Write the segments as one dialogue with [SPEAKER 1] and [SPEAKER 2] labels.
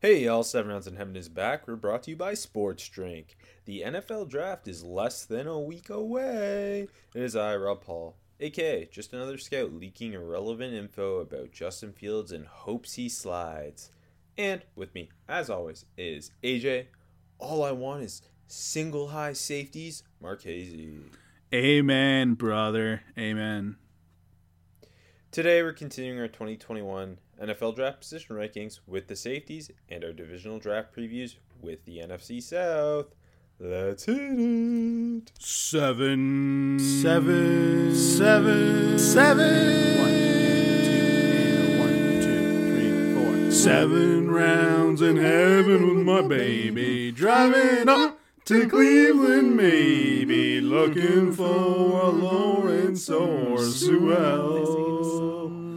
[SPEAKER 1] Hey y'all, Seven Rounds in Heaven is back. We're brought to you by Sports Drink. The NFL draft is less than a week away. It is I, Rob Paul, aka just another scout leaking irrelevant info about Justin Fields and hopes he slides. And with me, as always, is AJ. All I want is single high safeties, Marchese.
[SPEAKER 2] Amen, brother. Amen.
[SPEAKER 1] Today we're continuing our 2021 NFL draft position rankings with the safeties and our divisional draft previews with the NFC South. Let's hit it.
[SPEAKER 2] Seven.
[SPEAKER 3] Seven.
[SPEAKER 2] Seven.
[SPEAKER 3] Seven.
[SPEAKER 2] One, two, one, two, three, four. Seven rounds in heaven with my baby. Driving up to Cleveland, maybe. Looking for a Lawrence or Sewell.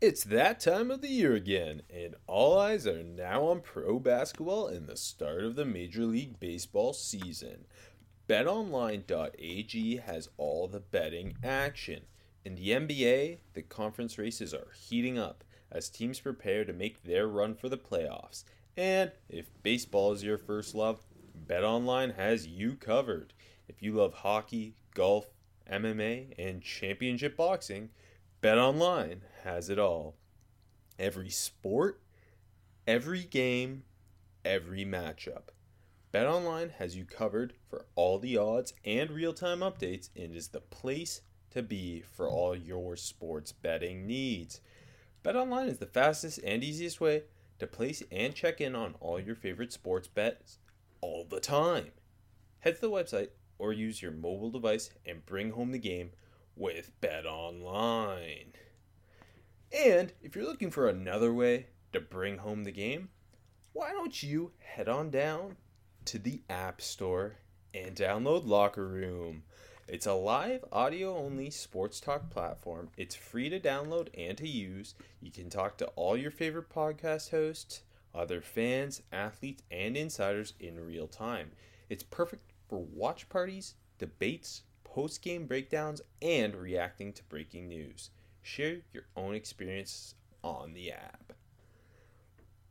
[SPEAKER 1] It's that time of the year again, and all eyes are now on pro basketball and the start of the Major League Baseball season. BetOnline.ag has all the betting action. In the NBA, the conference races are heating up as teams prepare to make their run for the playoffs. And if baseball is your first love, BetOnline has you covered. If you love hockey, golf, MMA, and championship boxing, BetOnline has it all. Every sport, every game, every matchup. BetOnline has you covered for all the odds and real-time updates and is the place to be for all your sports betting needs. BetOnline is the fastest and easiest way to place and check in on all your favorite sports bets all the time. Head to the website or use your mobile device and bring home the game with BetOnline. And if you're looking for another way to bring home the game, why don't you head on down to the App Store and download Locker Room? It's a live audio only sports talk platform. It's free to download and to use. You can talk to all your favorite podcast hosts, other fans, athletes, and insiders in real time. It's perfect for watch parties, debates, post game breakdowns, and reacting to breaking news. Share your own experience on the app.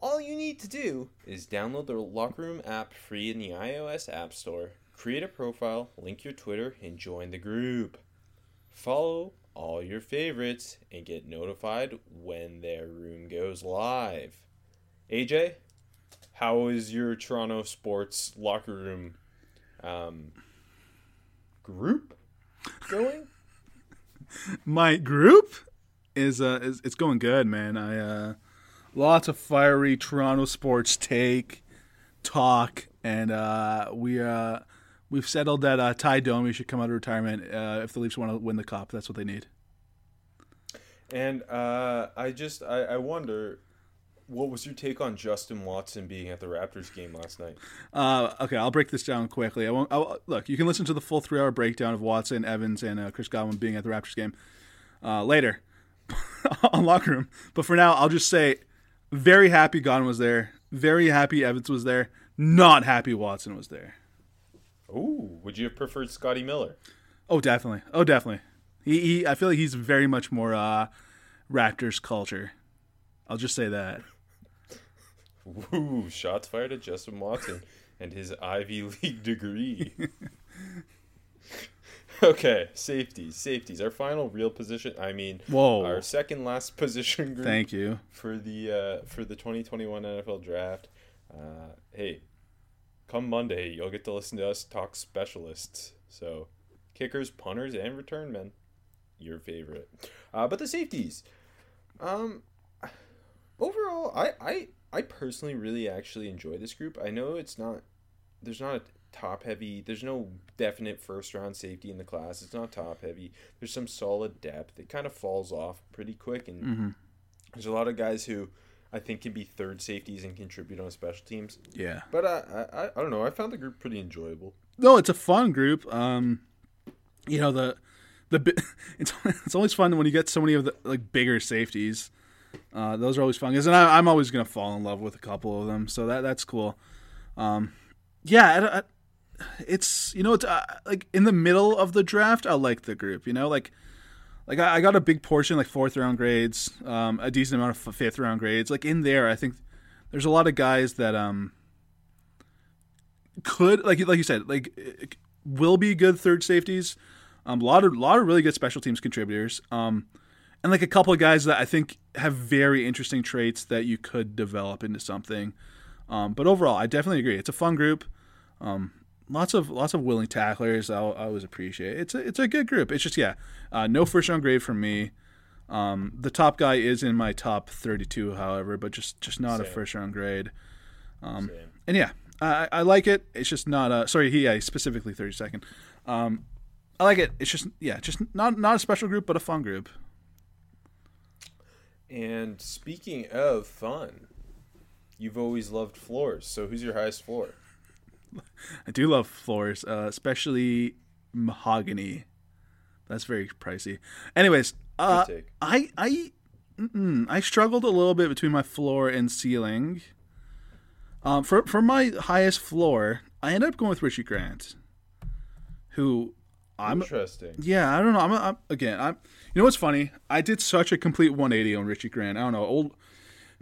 [SPEAKER 1] All you need to do is download the Locker Room app free in the iOS App Store, create a profile, link your Twitter, and join the group. Follow all your favorites and get notified when their room goes live. AJ, how is your Toronto sports locker room um, group going?
[SPEAKER 2] My group is uh is it's going good, man. I uh lots of fiery Toronto sports take, talk, and uh we uh we've settled that uh Tie Domi should come out of retirement uh if the Leafs want to win the cup. That's what they need.
[SPEAKER 1] And uh, I just I, I wonder, what was your take on Justin Watson being at the Raptors game last night?
[SPEAKER 2] Uh, okay, I'll break this down quickly. I won't. I'll, look, you can listen to the full three-hour breakdown of Watson, Evans, and uh, Chris Godwin being at the Raptors game uh, later on locker room. But for now, I'll just say, very happy Godwin was there. Very happy Evans was there. Not happy Watson was there.
[SPEAKER 1] Ooh, would you have preferred Scotty Miller?
[SPEAKER 2] Oh, definitely. Oh, definitely. He, he I feel like he's very much more uh, Raptors culture. I'll just say that.
[SPEAKER 1] Ooh, shots fired at Justin Watson and his Ivy League degree. okay, safeties, safeties. Our final real position. I mean,
[SPEAKER 2] Whoa.
[SPEAKER 1] our second last position group.
[SPEAKER 2] Thank you.
[SPEAKER 1] for the uh, for the 2021 NFL Draft. Uh, hey, come Monday, you'll get to listen to us talk specialists. So, kickers, punters, and return men, your favorite. Uh, but the safeties, um, overall, I I I personally really actually enjoy this group. I know it's not there's not a top heavy. There's no definite first round safety in the class. It's not top heavy. There's some solid depth. It kind of falls off pretty quick, and
[SPEAKER 2] Mm-hmm.
[SPEAKER 1] there's a lot of guys who I think can be third safeties and contribute on special teams.
[SPEAKER 2] Yeah.
[SPEAKER 1] But I, I I don't know. I found the group pretty enjoyable.
[SPEAKER 2] No, it's a fun group. Um, you know the the it's it's always fun when you get so many of the like bigger safeties. Uh, those are always fun, and I, I'm always gonna fall in love with a couple of them, so that that's cool. Um, yeah, I, I, it's you know it's uh, like in the middle of the draft. I like the group. You know, like like I, I got a big portion, like fourth round grades, um, a decent amount of fifth round grades. Like in there, I think there's a lot of guys that um could like like you said like will be good third safeties. Um, a lot of lot of really good special teams contributors. Um, and like a couple of guys that I think have very interesting traits that you could develop into something. Um, but overall, I definitely agree. It's a fun group. Um, lots of lots of willing tacklers. I, I always appreciate. It's a it's a good group. It's just yeah, uh, no first round grade from me. Um, the top guy is in my top 32, however, but just just not a first round grade.
[SPEAKER 1] Same.
[SPEAKER 2] And yeah, I, I like it. It's just not a sorry. He yeah, specifically 32nd. Um, I like it. It's just yeah, just not not a special group, but a fun group.
[SPEAKER 1] And speaking of fun, you've always loved floors. So who's your highest floor?
[SPEAKER 2] I do love floors, uh, especially mahogany. That's very pricey. Anyways, uh, I I I struggled a little bit between my floor and ceiling. Um, for for my highest floor, I ended up going with Richie Grant, who I'm
[SPEAKER 1] Interesting.
[SPEAKER 2] yeah I don't know I'm, I'm again I'm you know what's funny I did such a complete 180 on Richie Grant I don't know old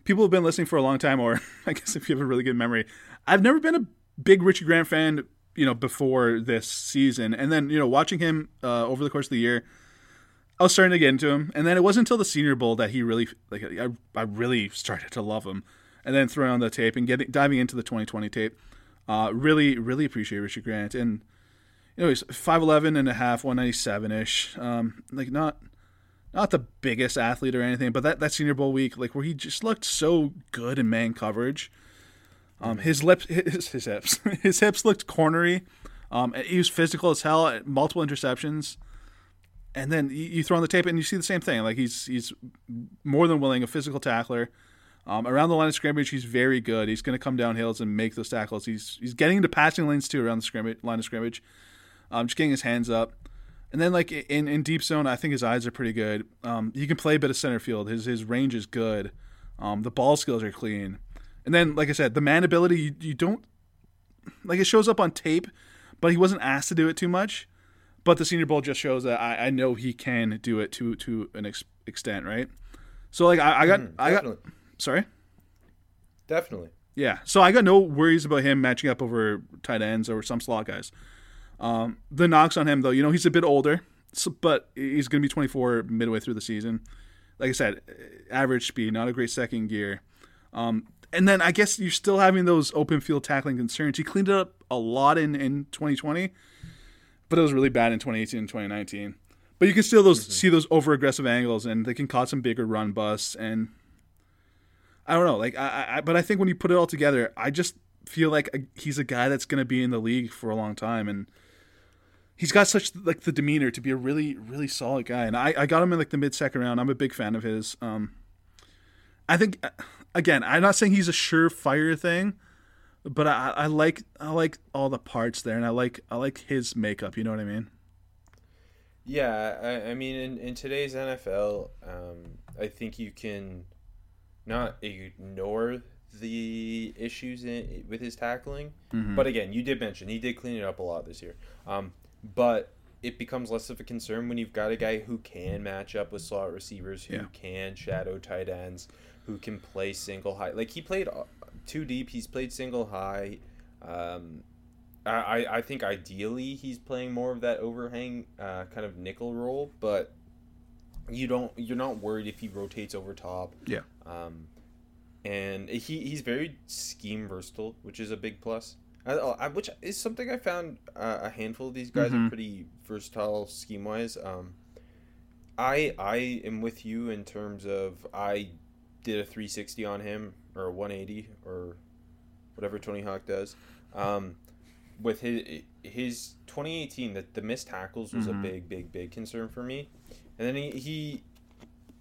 [SPEAKER 2] people have been listening for a long time or I guess if you have a really good memory I've never been a big Richie Grant fan you know before this season. And then you know watching him uh, over the course of the year I was starting to get into him, and then it wasn't until the Senior Bowl that he really like I, I really started to love him, and then throwing on the tape and getting diving into the 2020 tape, uh, really really appreciate Richard Grant, and you know he's 5'11 and a half, 197 ish, um, like not not the biggest athlete or anything, but that that Senior Bowl week, like where he just looked so good in man coverage. Um, his lips, his, his hips, his hips looked cornery. Um, he was physical as hell. At multiple interceptions and then you, you throw on the tape and you see the same thing. Like he's he's more than willing, a physical tackler. Um, around the line of scrimmage, he's very good. He's going to come down hills and make those tackles. He's he's getting into passing lanes too around the scrimmage line of scrimmage. Um, just getting his hands up, and then like in, in deep zone, I think his eyes are pretty good. Um, he can play a bit of center field. His his range is good. Um, the ball skills are clean, and then like I said, the man ability you, you don't like it shows up on tape, but he wasn't asked to do it too much. But the Senior Bowl just shows that I, I know he can do it to to an ex- extent, right? So like I, I got I got sorry.
[SPEAKER 1] Definitely.
[SPEAKER 2] Yeah, so I got no worries about him matching up over tight ends or some slot guys. Um, the knocks on him, though, you know, he's a bit older, so, but he's going to be 24 midway through the season. Like I said, average speed, not a great second gear. Um, and then I guess you're still having those open field tackling concerns. He cleaned it up a lot in, in 2020, but it was really bad in 2018 and 2019. But you can still those mm-hmm. see those over aggressive angles, and they can cause some bigger run busts. And I don't know, like I, I, but I think when you put it all together, I just feel like a, he's a guy that's going to be in the league for a long time, and he's got such like the demeanor to be a really, really solid guy. And I, I got him in like the mid second round. I'm a big fan of his. Um, I think uh, again, I'm not saying he's a surefire thing, but I, I like I like all the parts there, and I like I like his makeup. You know what I mean?
[SPEAKER 1] Yeah, I, I mean, in, in today's NFL, um, I think you can not ignore the issues in, with his tackling. But again, you did mention he did clean it up a lot this year. Um, but it becomes less of a concern when you've got a guy who can match up with slot receivers, who
[SPEAKER 2] Yeah.
[SPEAKER 1] can shadow tight ends, who can play single high. Like he played uh, two deep, he's played single high. Um, I, I- I think ideally he's playing more of that overhang uh, kind of nickel role, but you don't you're not worried if he rotates over top.
[SPEAKER 2] Yeah.
[SPEAKER 1] Um, and he he's very scheme versatile, which is a big plus. I, I, which is something I found uh, a handful of these guys
[SPEAKER 2] Mm-hmm.
[SPEAKER 1] are pretty versatile scheme wise. Um, I I am with you in terms of I did a 360 on him or a 180 or whatever Tony Hawk does. Um, with his his 2018, that the missed tackles was
[SPEAKER 2] Mm-hmm.
[SPEAKER 1] a big big big concern for me, and then he he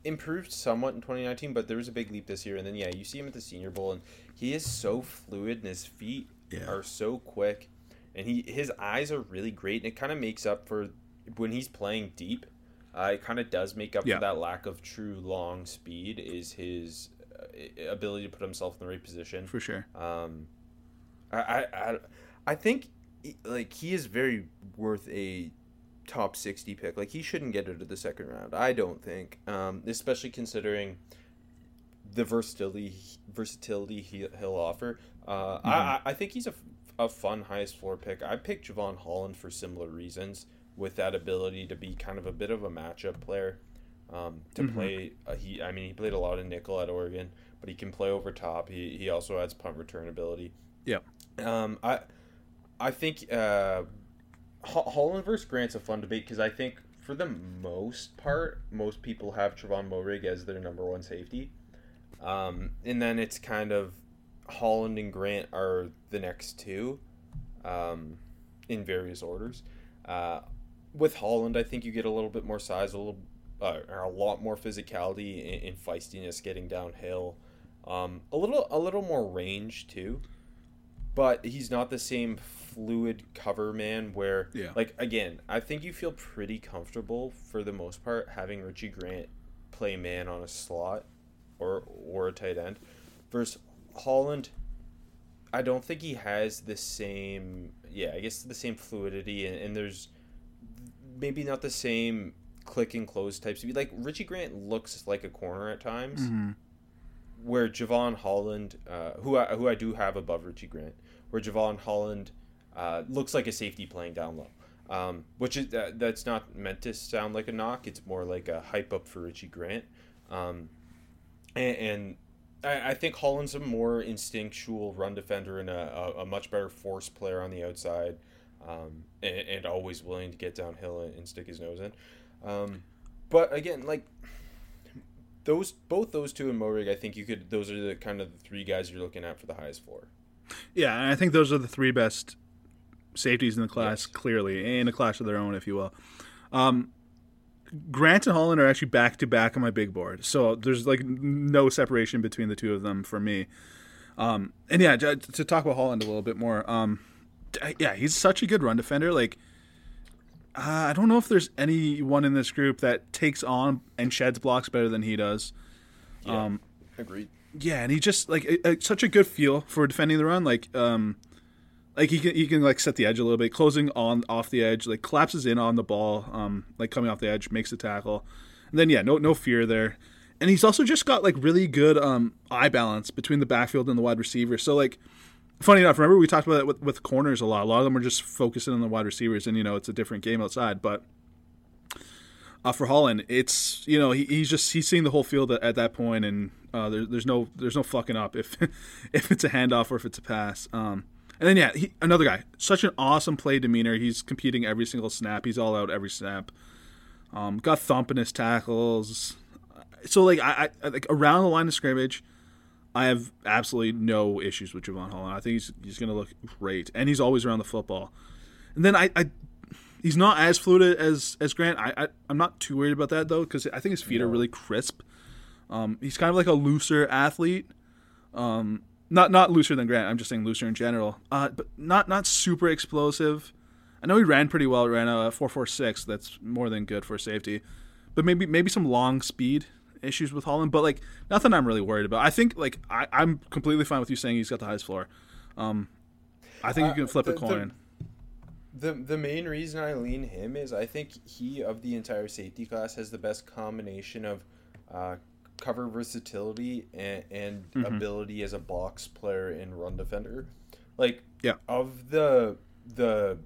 [SPEAKER 1] improved somewhat in 2019, but there was a big leap this year. And then yeah, you see him at the Senior Bowl, and he is so fluid, and his feet
[SPEAKER 2] Yeah.
[SPEAKER 1] are so quick, and he his eyes are really great, and it kind of makes up for when he's playing deep. Uh, it kind of does make up
[SPEAKER 2] Yeah.
[SPEAKER 1] for that lack of true long speed. Is his uh, ability to put himself in the right position.
[SPEAKER 2] for sure.
[SPEAKER 1] Um, I, I, I, I think he- like he is very worth a top sixty pick. Like he shouldn't get into the second round. I don't think, um, especially considering the versatility versatility he, he'll offer. Uh, I, I I think he's a, a fun highest floor pick. I picked Jevon Holland for similar reasons, with that ability to be kind of a bit of a matchup player. Um, to play, uh, he I mean he played a lot of nickel at Oregon, but he can play over top. He he also has punt return ability.
[SPEAKER 2] Yeah.
[SPEAKER 1] Um, I I think uh, Holland versus Grant's a fun debate because I think for the most part, most people have Trevon Moehrig as their number one safety, um, and then it's kind of Holland and Grant are the next two, um, in various orders. Uh, with Holland, I think you get a little bit more size, a little, uh, or a lot more physicality and, and feistiness getting downhill. Um, a little, a little more range too but he's not the same fluid cover man where
[SPEAKER 2] Yeah.
[SPEAKER 1] like again i think you feel pretty comfortable for the most part having richie grant play man on a slot or or a tight end versus holland i don't think he has the same yeah i guess the same fluidity and, and there's maybe not the same click and close types of like richie grant looks like a corner at times
[SPEAKER 2] Mm-hmm.
[SPEAKER 1] where Jevon Holland, uh, who I, who I do have above Richie Grant, where Jevon Holland uh, looks like a safety playing down low, um, which is that, that's not meant to sound like a knock. It's more like a hype up for Richie Grant, um, and, and I, I think Holland's a more instinctual run defender and a, a, a much better force player on the outside, um, and, and always willing to get downhill and, and stick his nose in. Um, but again, like those both those two and Moehrig, I think you could. Those are the kind of the three guys you're looking at for the highest floor.
[SPEAKER 2] Yeah, and I think those are the three best safeties in the class,
[SPEAKER 1] Yes.
[SPEAKER 2] clearly, in a class of their own, if you will. Um, Grant and Holland are actually back to back on my big board, so there's like no separation between the two of them for me. Um, and yeah, to, to talk about Holland a little bit more, um, yeah, he's such a good run defender. Like, uh, I don't know if there's anyone in this group that takes on and sheds blocks better than he does. Um,
[SPEAKER 1] Agreed.
[SPEAKER 2] yeah, and he just like it, such a good feel for defending the run. Like, um, like he can he can like set the edge a little bit, closing on off the edge, like collapses in on the ball, um, like coming off the edge, makes the tackle, and then yeah, no no fear there. And he's also just got like really good um eye balance between the backfield and the wide receiver. So like, funny enough, remember we talked about it with, with corners a lot. A lot of them are just focusing on the wide receivers, and you know it's a different game outside, but uh, for Holland, it's you know he, he's just he's seeing the whole field at, at that point, and uh, there, there's no there's no fucking up if if it's a handoff or if it's a pass. Um, and then yeah, he, another guy, such an awesome play demeanor. He's competing every single snap. He's all out every snap. Um, got thumping his tackles. So like I, I like around the line of scrimmage, I have absolutely no issues with Jevon Holland. I think he's he's gonna look great, and he's always around the football. And then I, I he's not as fluid as as Grant. I, I I'm not too worried about that though because I think his feet are really crisp. Um, he's kind of like a looser athlete. Um, not not looser than Grant. I'm just saying looser in general. Uh, but not not super explosive. I know he ran pretty well. Ran a four four six. That's more than good for safety. But maybe maybe some long speed issues with Holland. But like nothing I'm really worried about. I think like I, I'm completely fine with you saying he's got the highest floor. Um, I think you
[SPEAKER 1] Uh,
[SPEAKER 2] can flip
[SPEAKER 1] the-
[SPEAKER 2] a
[SPEAKER 1] the-
[SPEAKER 2] coin.
[SPEAKER 1] The the main reason I lean him is I think he of the entire safety class has the best combination of uh, cover versatility and, and
[SPEAKER 2] Mm-hmm.
[SPEAKER 1] ability as a box player and run defender. Like
[SPEAKER 2] Yeah.
[SPEAKER 1] of the the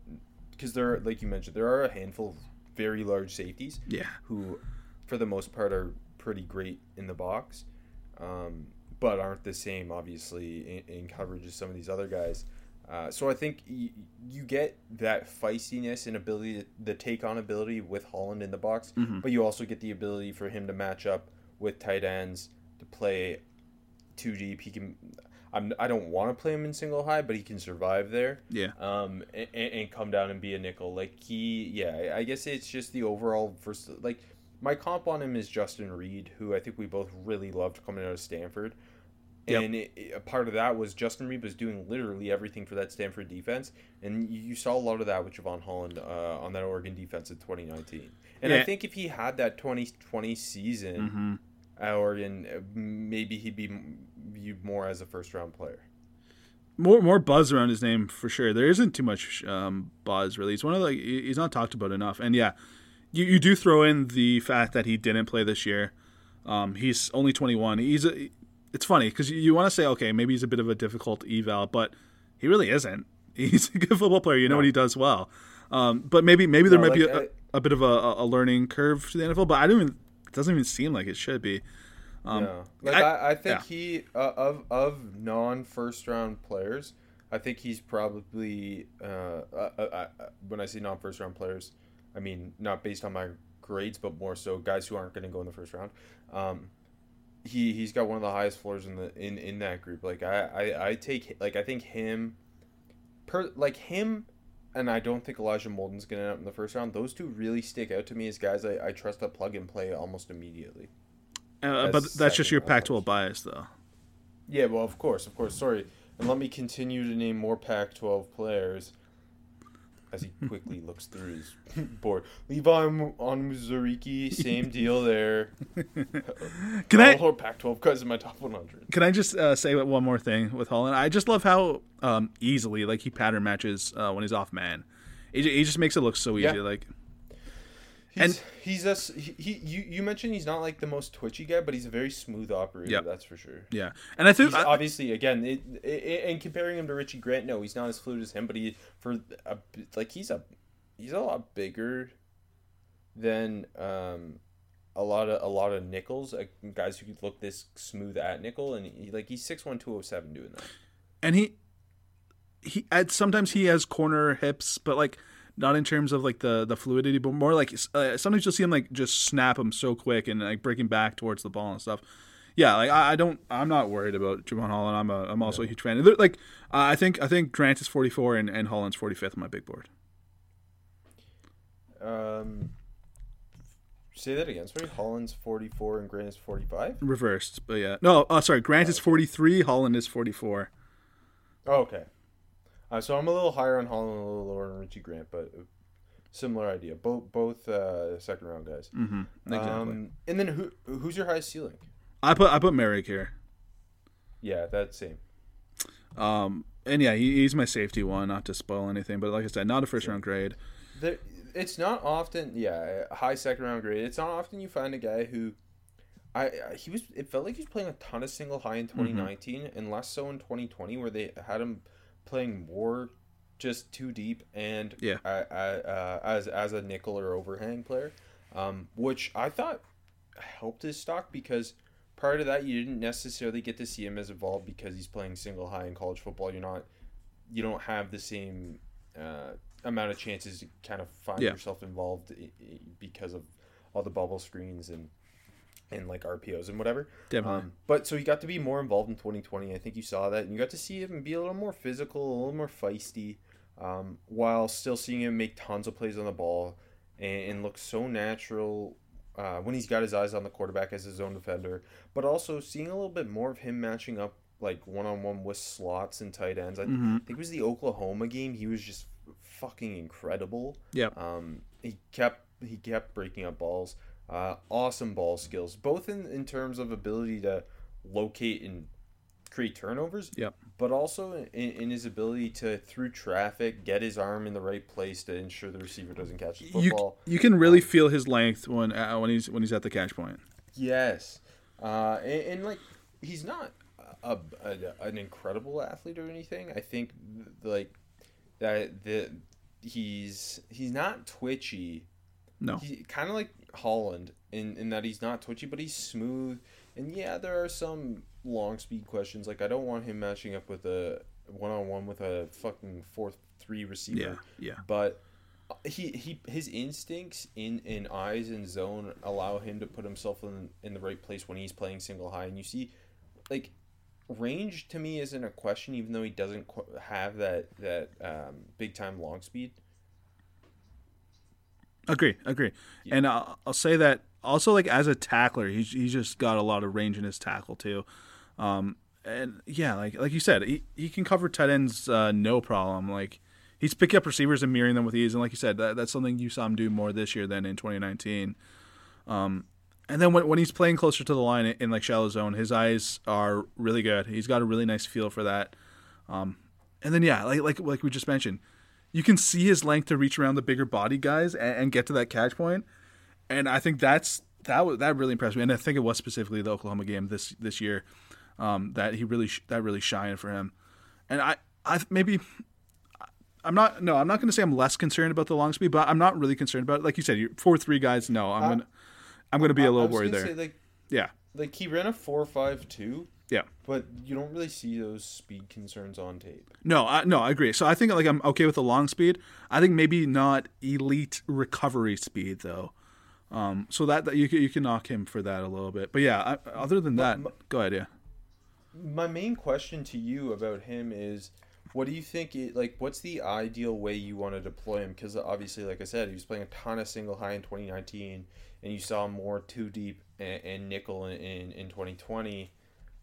[SPEAKER 1] because there are, like you mentioned there are a handful of very large safeties
[SPEAKER 2] Yeah.
[SPEAKER 1] who for the most part are pretty great in the box um, but aren't the same obviously in, in coverage as some of these other guys Uh, so I think y- you get that feistiness and ability, the take on ability with Holland in the box, but you also get the ability for him to match up with tight ends to play too deep. He can. I'm, I don't want to play him in single high, but he can survive there.
[SPEAKER 2] Yeah.
[SPEAKER 1] Um, and, and come down and be a nickel. Like he, yeah. I guess it's just the overall versus. Like my comp on him is Justin Reid, who I think we both really loved coming out of Stanford.
[SPEAKER 2] Yep.
[SPEAKER 1] And it, it- a part of that was Justin Reid was doing literally everything for that Stanford defense, and you, you saw a lot of that with Jevon Holland uh, on that Oregon defense in 2019. And I think if he had that 2020 season at Oregon, uh, maybe he'd be viewed more as a first round player.
[SPEAKER 2] more more buzz around his name for sure. There isn't too much um, buzz really. He's one of the he's not talked about enough. And yeah, you you do throw in the fact that he didn't play this year. Um, he's only 21. He's a, it's funny because you, you want to say okay maybe he's a bit of a difficult eval, but he really isn't. He's a good football player. You know what he does well. Um, but maybe maybe there
[SPEAKER 1] No,
[SPEAKER 2] might be
[SPEAKER 1] like,
[SPEAKER 2] a,
[SPEAKER 1] I-
[SPEAKER 2] a bit of a, a learning curve to the NFL, but I don't even it doesn't even seem like it should be. Um,
[SPEAKER 1] no, like
[SPEAKER 2] I-
[SPEAKER 1] I, think
[SPEAKER 2] yeah.
[SPEAKER 1] he uh, of of non first round players, I think he's probably uh, uh, uh, uh, when I say non first round players, I mean not based on my grades, but more so guys who aren't going to go in the first round. Um, he he's got one of the highest floors in the in in that group. Like I I, I take like I think him, per like him. And I don't think Elijah Molden's going to end up in the first round. Those two really stick out to me as guys I, I trust to plug and play almost immediately.
[SPEAKER 2] uh, but that's just your
[SPEAKER 1] second
[SPEAKER 2] Pac-12 bias though.
[SPEAKER 1] Yeah, well, of course, of course. Sorry, and let me continue to name more Pac-12 players. As he quickly looks through his board, Levi on Muzuriki, same deal there.
[SPEAKER 2] Can I-
[SPEAKER 1] All Pac-12 because in my top 100.
[SPEAKER 2] Can I just uh, say one more thing with Holland? I just love how um, easily like he pattern matches uh, when he's off man. He, he just makes it look so easy.
[SPEAKER 1] Yeah.
[SPEAKER 2] Like And-
[SPEAKER 1] he's a he, he you you mentioned he's not like the most twitchy guy, but he's a very smooth operator.
[SPEAKER 2] Yep.
[SPEAKER 1] That's for sure.
[SPEAKER 2] yeah, and I think
[SPEAKER 1] He's obviously again, it, it, and comparing him to Richie Grant, no, he's not as fluid as him, but he for a, like he's a he's a lot bigger than um a lot of a lot of nickels, like guys who could look this smooth at nickel, and he, like he's six one two oh seven doing that.
[SPEAKER 2] and he he at sometimes he has corner hips, but like not in terms of like the the fluidity, but more like uh, sometimes you'll see him like just snap him so quick and like breaking back towards the ball and stuff. Yeah, like I, I don't, I'm not worried about Jevon Holland. I'm a, I'm also a huge fan. Like uh, I think, I think Grant is 44 and, and Holland's 45th on my big board.
[SPEAKER 1] Um, say that again. Sorry, Holland's forty four and Grant is forty five.
[SPEAKER 2] Reversed, but yeah. No, oh, sorry. Grant is 43. Holland is 44.
[SPEAKER 1] Oh, okay. Uh, so I'm a little higher on Holland, and a little lower on Richie Grant, but similar idea. Both both uh, second round guys.
[SPEAKER 2] Mm-hmm. Exactly.
[SPEAKER 1] Um, and then who who's your highest ceiling?
[SPEAKER 2] I put I put Moehrig here.
[SPEAKER 1] Yeah, that same.
[SPEAKER 2] Um, and yeah, he, he's my safety one. Not to spoil anything, but like I said, not a first round grade.
[SPEAKER 1] There, it's not often. Yeah, high second round grade. It's not often you find a guy who. I, he was. It felt like he was playing a ton of single high in 2019, and less so in 2020, where they had him playing more just too deep and
[SPEAKER 2] Yeah.
[SPEAKER 1] uh, uh, uh, as as a nickel or overhang player, um, which I thought helped his stock because prior to that you didn't necessarily get to see him as evolved because he's playing single high in college football. You're not you don't have the same uh, amount of chances to kind of find
[SPEAKER 2] Yeah.
[SPEAKER 1] yourself involved i- i- because of all the bubble screens and and like RPOs and whatever.
[SPEAKER 2] Definitely.
[SPEAKER 1] Um, but so he got to be more involved in 2020. I think you saw that, and you got to see him be a little more physical, a little more feisty, um, while still seeing him make tons of plays on the ball and, and look so natural uh, when he's got his eyes on the quarterback as his own defender. But also seeing a little bit more of him matching up like one on one with slots and tight ends. I think it was the Oklahoma game. He was just fucking incredible.
[SPEAKER 2] Yeah.
[SPEAKER 1] Um, he kept he kept breaking up balls. Uh, awesome ball skills, both in, in terms of ability to locate and create turnovers.
[SPEAKER 2] Yep.
[SPEAKER 1] But also in, in his ability to through traffic get his arm in the right place to ensure the receiver doesn't catch the
[SPEAKER 2] You
[SPEAKER 1] football.
[SPEAKER 2] you can really feel his length when uh, when he's when he's at the catch point.
[SPEAKER 1] Yes, uh, and, and like he's not a, a, an incredible athlete or anything. I think like that the he's he's not twitchy.
[SPEAKER 2] No.
[SPEAKER 1] He kind of like Holland in in that he's not twitchy, but he's smooth. And yeah, there are some long speed questions. Like I don't want him matching up with a one on one with a fucking four three receiver.
[SPEAKER 2] Yeah, yeah.
[SPEAKER 1] But he he his instincts in in eyes and zone allow him to put himself in in the right place when he's playing single high, and you see, like. Range to me isn't a question, even though he doesn't qu- have that that um, big time long speed.
[SPEAKER 2] Agree, agree. And I'll, I'll say that also, like as a tackler, he's he's just got a lot of range in his tackle too. Um, and yeah, like like you said, he, he can cover tight ends uh, no problem. Like he's picking up receivers and mirroring them with ease. And like you said, that, that's something you saw him do more this year than in 2019. Um, and then when, when he's playing closer to the line in, in like shallow zone, his eyes are really good. He's got a really nice feel for that. Um, and then yeah, like like like we just mentioned, you can see his length to reach around the bigger body guys and, and get to that catch point. And I think that's that was that really impressed me. And I think it was specifically the Oklahoma game this this year um, that he really sh- that really shined for him. And I I maybe I'm not no I'm not going to say I'm less concerned about the long speed, but I'm not really concerned about it. Like you said, four three guys. No, I'm gonna I'm gonna be a
[SPEAKER 1] I
[SPEAKER 2] little
[SPEAKER 1] was
[SPEAKER 2] worried there.
[SPEAKER 1] Say, like
[SPEAKER 2] yeah,
[SPEAKER 1] like he ran a four five two,
[SPEAKER 2] yeah.
[SPEAKER 1] but you don't really see those speed concerns on tape.
[SPEAKER 2] No, I, no, I agree. So I think like I'm okay with the long speed. I think maybe not elite recovery speed though. Um, so that, that you can, you can knock him for that a little bit. But yeah, I, other than that, go ahead. Yeah.
[SPEAKER 1] My main question to you about him is, what do you think? It, like, what's the ideal way you want to deploy him? Because obviously, like I said, he was playing a ton of single high in 2019, and you saw more two deep and, and nickel in, in, in 2020.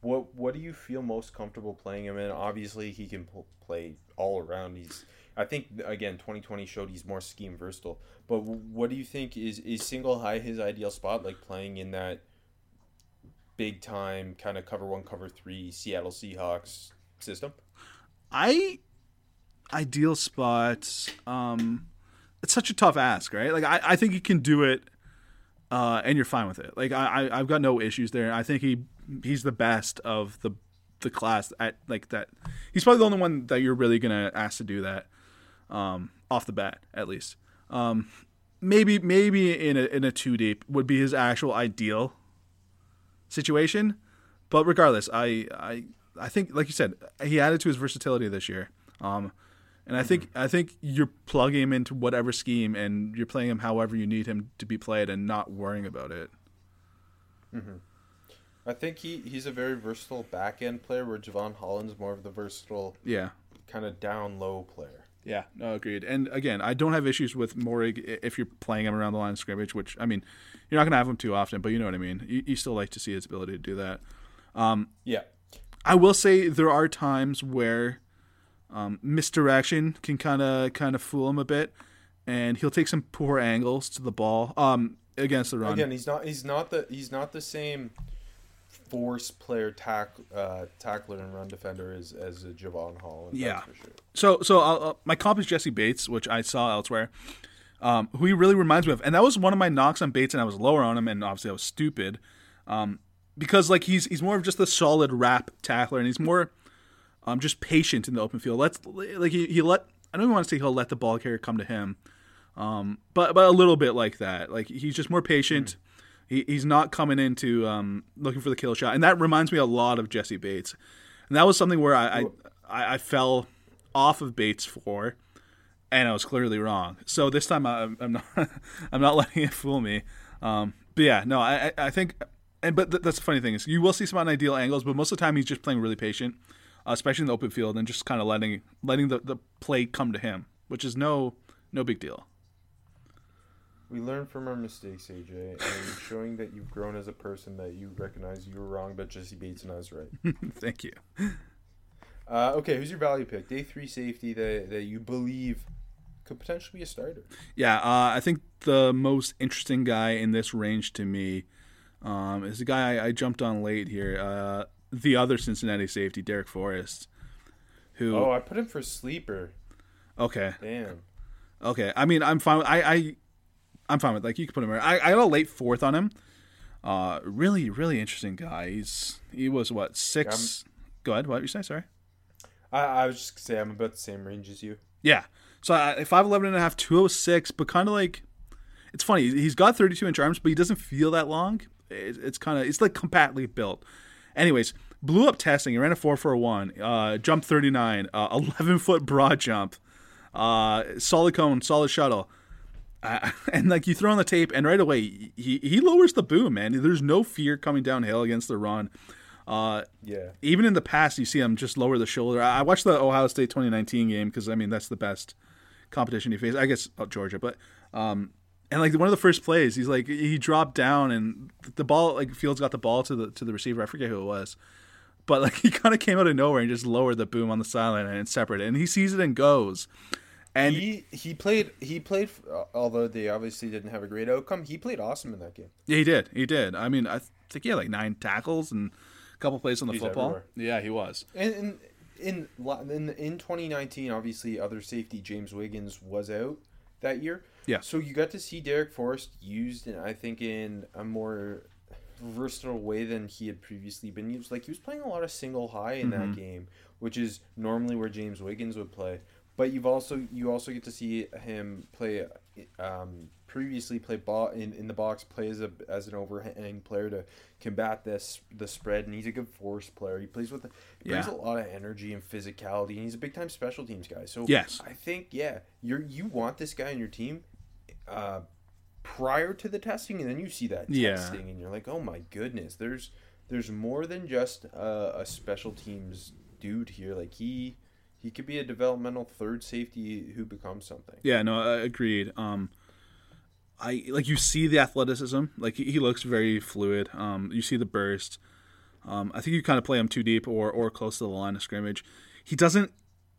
[SPEAKER 1] What what do you feel most comfortable playing him in? Obviously, he can pl- play all around. He's I think again, 2020 showed he's more scheme versatile. But what do you think is is single high his ideal spot? Like playing in that big time kind of cover one, cover three Seattle Seahawks system.
[SPEAKER 2] I ideal spots. Um, it's such a tough ask, right? Like I, I think he can do it, uh, and you're fine with it. Like I, I, I've got no issues there. I think he, he's the best of the, the class at like that. He's probably the only one that you're really gonna ask to do that, um, off the bat at least. Um, maybe, maybe in a in a two deep would be his actual ideal situation, but regardless, I, I, I think like you said, he added to his versatility this year. Um, and I think I think you're plugging him into whatever scheme, and you're playing him however you need him to be played, and not worrying about it.
[SPEAKER 1] I think he, he's a very versatile back end player, where Jevon Holland's more of the versatile
[SPEAKER 2] Yeah,
[SPEAKER 1] kind of down low player.
[SPEAKER 2] yeah, no, agreed. And again, I don't have issues with Moehrig if you're playing him around the line of scrimmage, which I mean, you're not gonna have him too often, but you know what I mean. You, you still like to see his ability to do that.
[SPEAKER 1] Yeah,
[SPEAKER 2] I will say there are times where um, misdirection can kind of kind of fool him a bit, and he'll take some poor angles to the ball um, against the run.
[SPEAKER 1] again, he's not he's not the he's not the same force player tack uh, tackler and run defender as as a Jevon Holland.
[SPEAKER 2] Yeah.
[SPEAKER 1] that's for sure.
[SPEAKER 2] So, so uh, uh, my comp is Jessie Bates, which I saw elsewhere, um, who he really reminds me of, and that was one of my knocks on Bates, and I was lower on him, and obviously I was stupid, um, because like he's he's more of just a solid wrap tackler, and he's more um, just patient in the open field. Let's like he, he let I don't even want to say he'll let the ball carrier come to him, um, but but a little bit like that. Like he's just more patient. He, he's not coming into um, looking for the kill shot, and that reminds me a lot of Jessie Bates. And that was something where I I, I, fell off of Bates for, and I was clearly wrong. So this time I, I'm not I'm not letting it fool me. Um, but yeah, no, I I- think, and but th- that's the funny thing is you will see some unideal angles, but most of the time he's just playing really patient, uh, especially in the open field, and just kind of letting letting the, the play come to him, which is no no big deal.
[SPEAKER 1] We learn from our mistakes, AJ, and showing that you've grown as a person, that you recognize you were wrong about Jessie Bates and I was right.
[SPEAKER 2] Thank you.
[SPEAKER 1] Uh, okay, who's your value pick? Day three safety that, that you believe could potentially be a starter.
[SPEAKER 2] Yeah, uh, I think the most interesting guy in this range to me um, is the guy I, I jumped on late here. Uh, the other Cincinnati safety, Darrick Forrest, who
[SPEAKER 1] Oh, I put him for sleeper.
[SPEAKER 2] okay,
[SPEAKER 1] Damn.
[SPEAKER 2] okay. I mean, I'm fine. With, I I I'm fine with like you can put him. There. I I got a late fourth on him. Uh, really, really interesting guy. He's he was what six. Go ahead. What you say? Sorry.
[SPEAKER 1] I, I was just gonna say I'm about the same range as you.
[SPEAKER 2] Yeah. So I, 5'11 and a half, 206, but kind of like, it's funny. He's got 32 inch arms, but he doesn't feel that long. It, it's kind of, it's like compactly built. Anyways, blew up testing. He ran a four four one, uh, jump thirty nine, uh, eleven foot broad jump, uh, solid cone, solid shuttle. Uh, and like you throw on the tape, and right away he he lowers the boom, man. There's no fear coming downhill against the run. Uh,
[SPEAKER 1] Yeah.
[SPEAKER 2] even in the past, you see him just lower the shoulder. I I watched the Ohio State 2019 game because I mean that's the best competition he faced. I guess oh, Georgia, but um, and like one of the first plays, he's like he dropped down and the ball like Fields got the ball to the to the receiver. I forget who it was, but like he kind of came out of nowhere and just lowered the boom on the sideline and separated, and he sees it and goes. And
[SPEAKER 1] he he played he played uh, although they obviously didn't have a great outcome. He played awesome in that game.
[SPEAKER 2] yeah, he did, he did. I mean, I think he had like nine tackles and a couple plays on the
[SPEAKER 1] He's
[SPEAKER 2] football.
[SPEAKER 1] everywhere.
[SPEAKER 2] Yeah, he was.
[SPEAKER 1] And in in in in 2019, obviously, other safety James Wiggins was out that year.
[SPEAKER 2] Yeah.
[SPEAKER 1] So you got to see Darrick Forrest used, in, I think, in a more versatile way than he had previously been used. Like he was playing a lot of single high in
[SPEAKER 2] Mm-hmm.
[SPEAKER 1] that game, which is normally where James Wiggins would play. But you've also you also get to see him play. Um, previously play ball in, in the box, play as a as an overhang player to combat this the spread, and he's a good force player. He plays with he brings a lot of energy and physicality, and he's a big time special teams guy. So
[SPEAKER 2] Yes.
[SPEAKER 1] I think yeah, you're you want this guy on your team. Uh, prior to the testing, and then you see that
[SPEAKER 2] Yeah.
[SPEAKER 1] testing, and you're like, oh my goodness, there's there's more than just uh, a special teams dude here. Like he he could be a developmental third safety who becomes something.
[SPEAKER 2] Yeah, no, I agreed. Um, I like you see the athleticism. Like he, he looks very fluid. Um, you see the burst. Um, I think you kind of play him too deep or or close to the line of scrimmage. He doesn't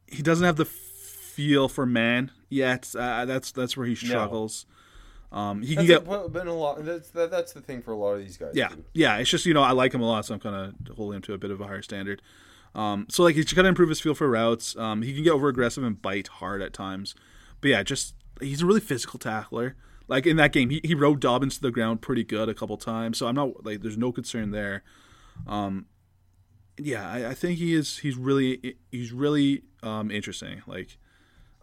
[SPEAKER 2] he doesn't have the feel for man yet. Uh, that's that's where he struggles. Um, he can
[SPEAKER 1] That's
[SPEAKER 2] get
[SPEAKER 1] a, been a lot. That's that, that's the thing for a lot of these guys.
[SPEAKER 2] yeah,
[SPEAKER 1] too.
[SPEAKER 2] yeah. It's just you know I like him a lot, so I'm kind of holding him to a bit of a higher standard. Um, so like he's got to improve his feel for routes. Um, he can get over aggressive and bite hard at times, but yeah, just he's a really physical tackler. Like in that game, he, he rode Dobbins to the ground pretty good a couple times, so I'm not like there's no concern there. Um, yeah, I, I think he is. He's really he's really um, interesting. Like,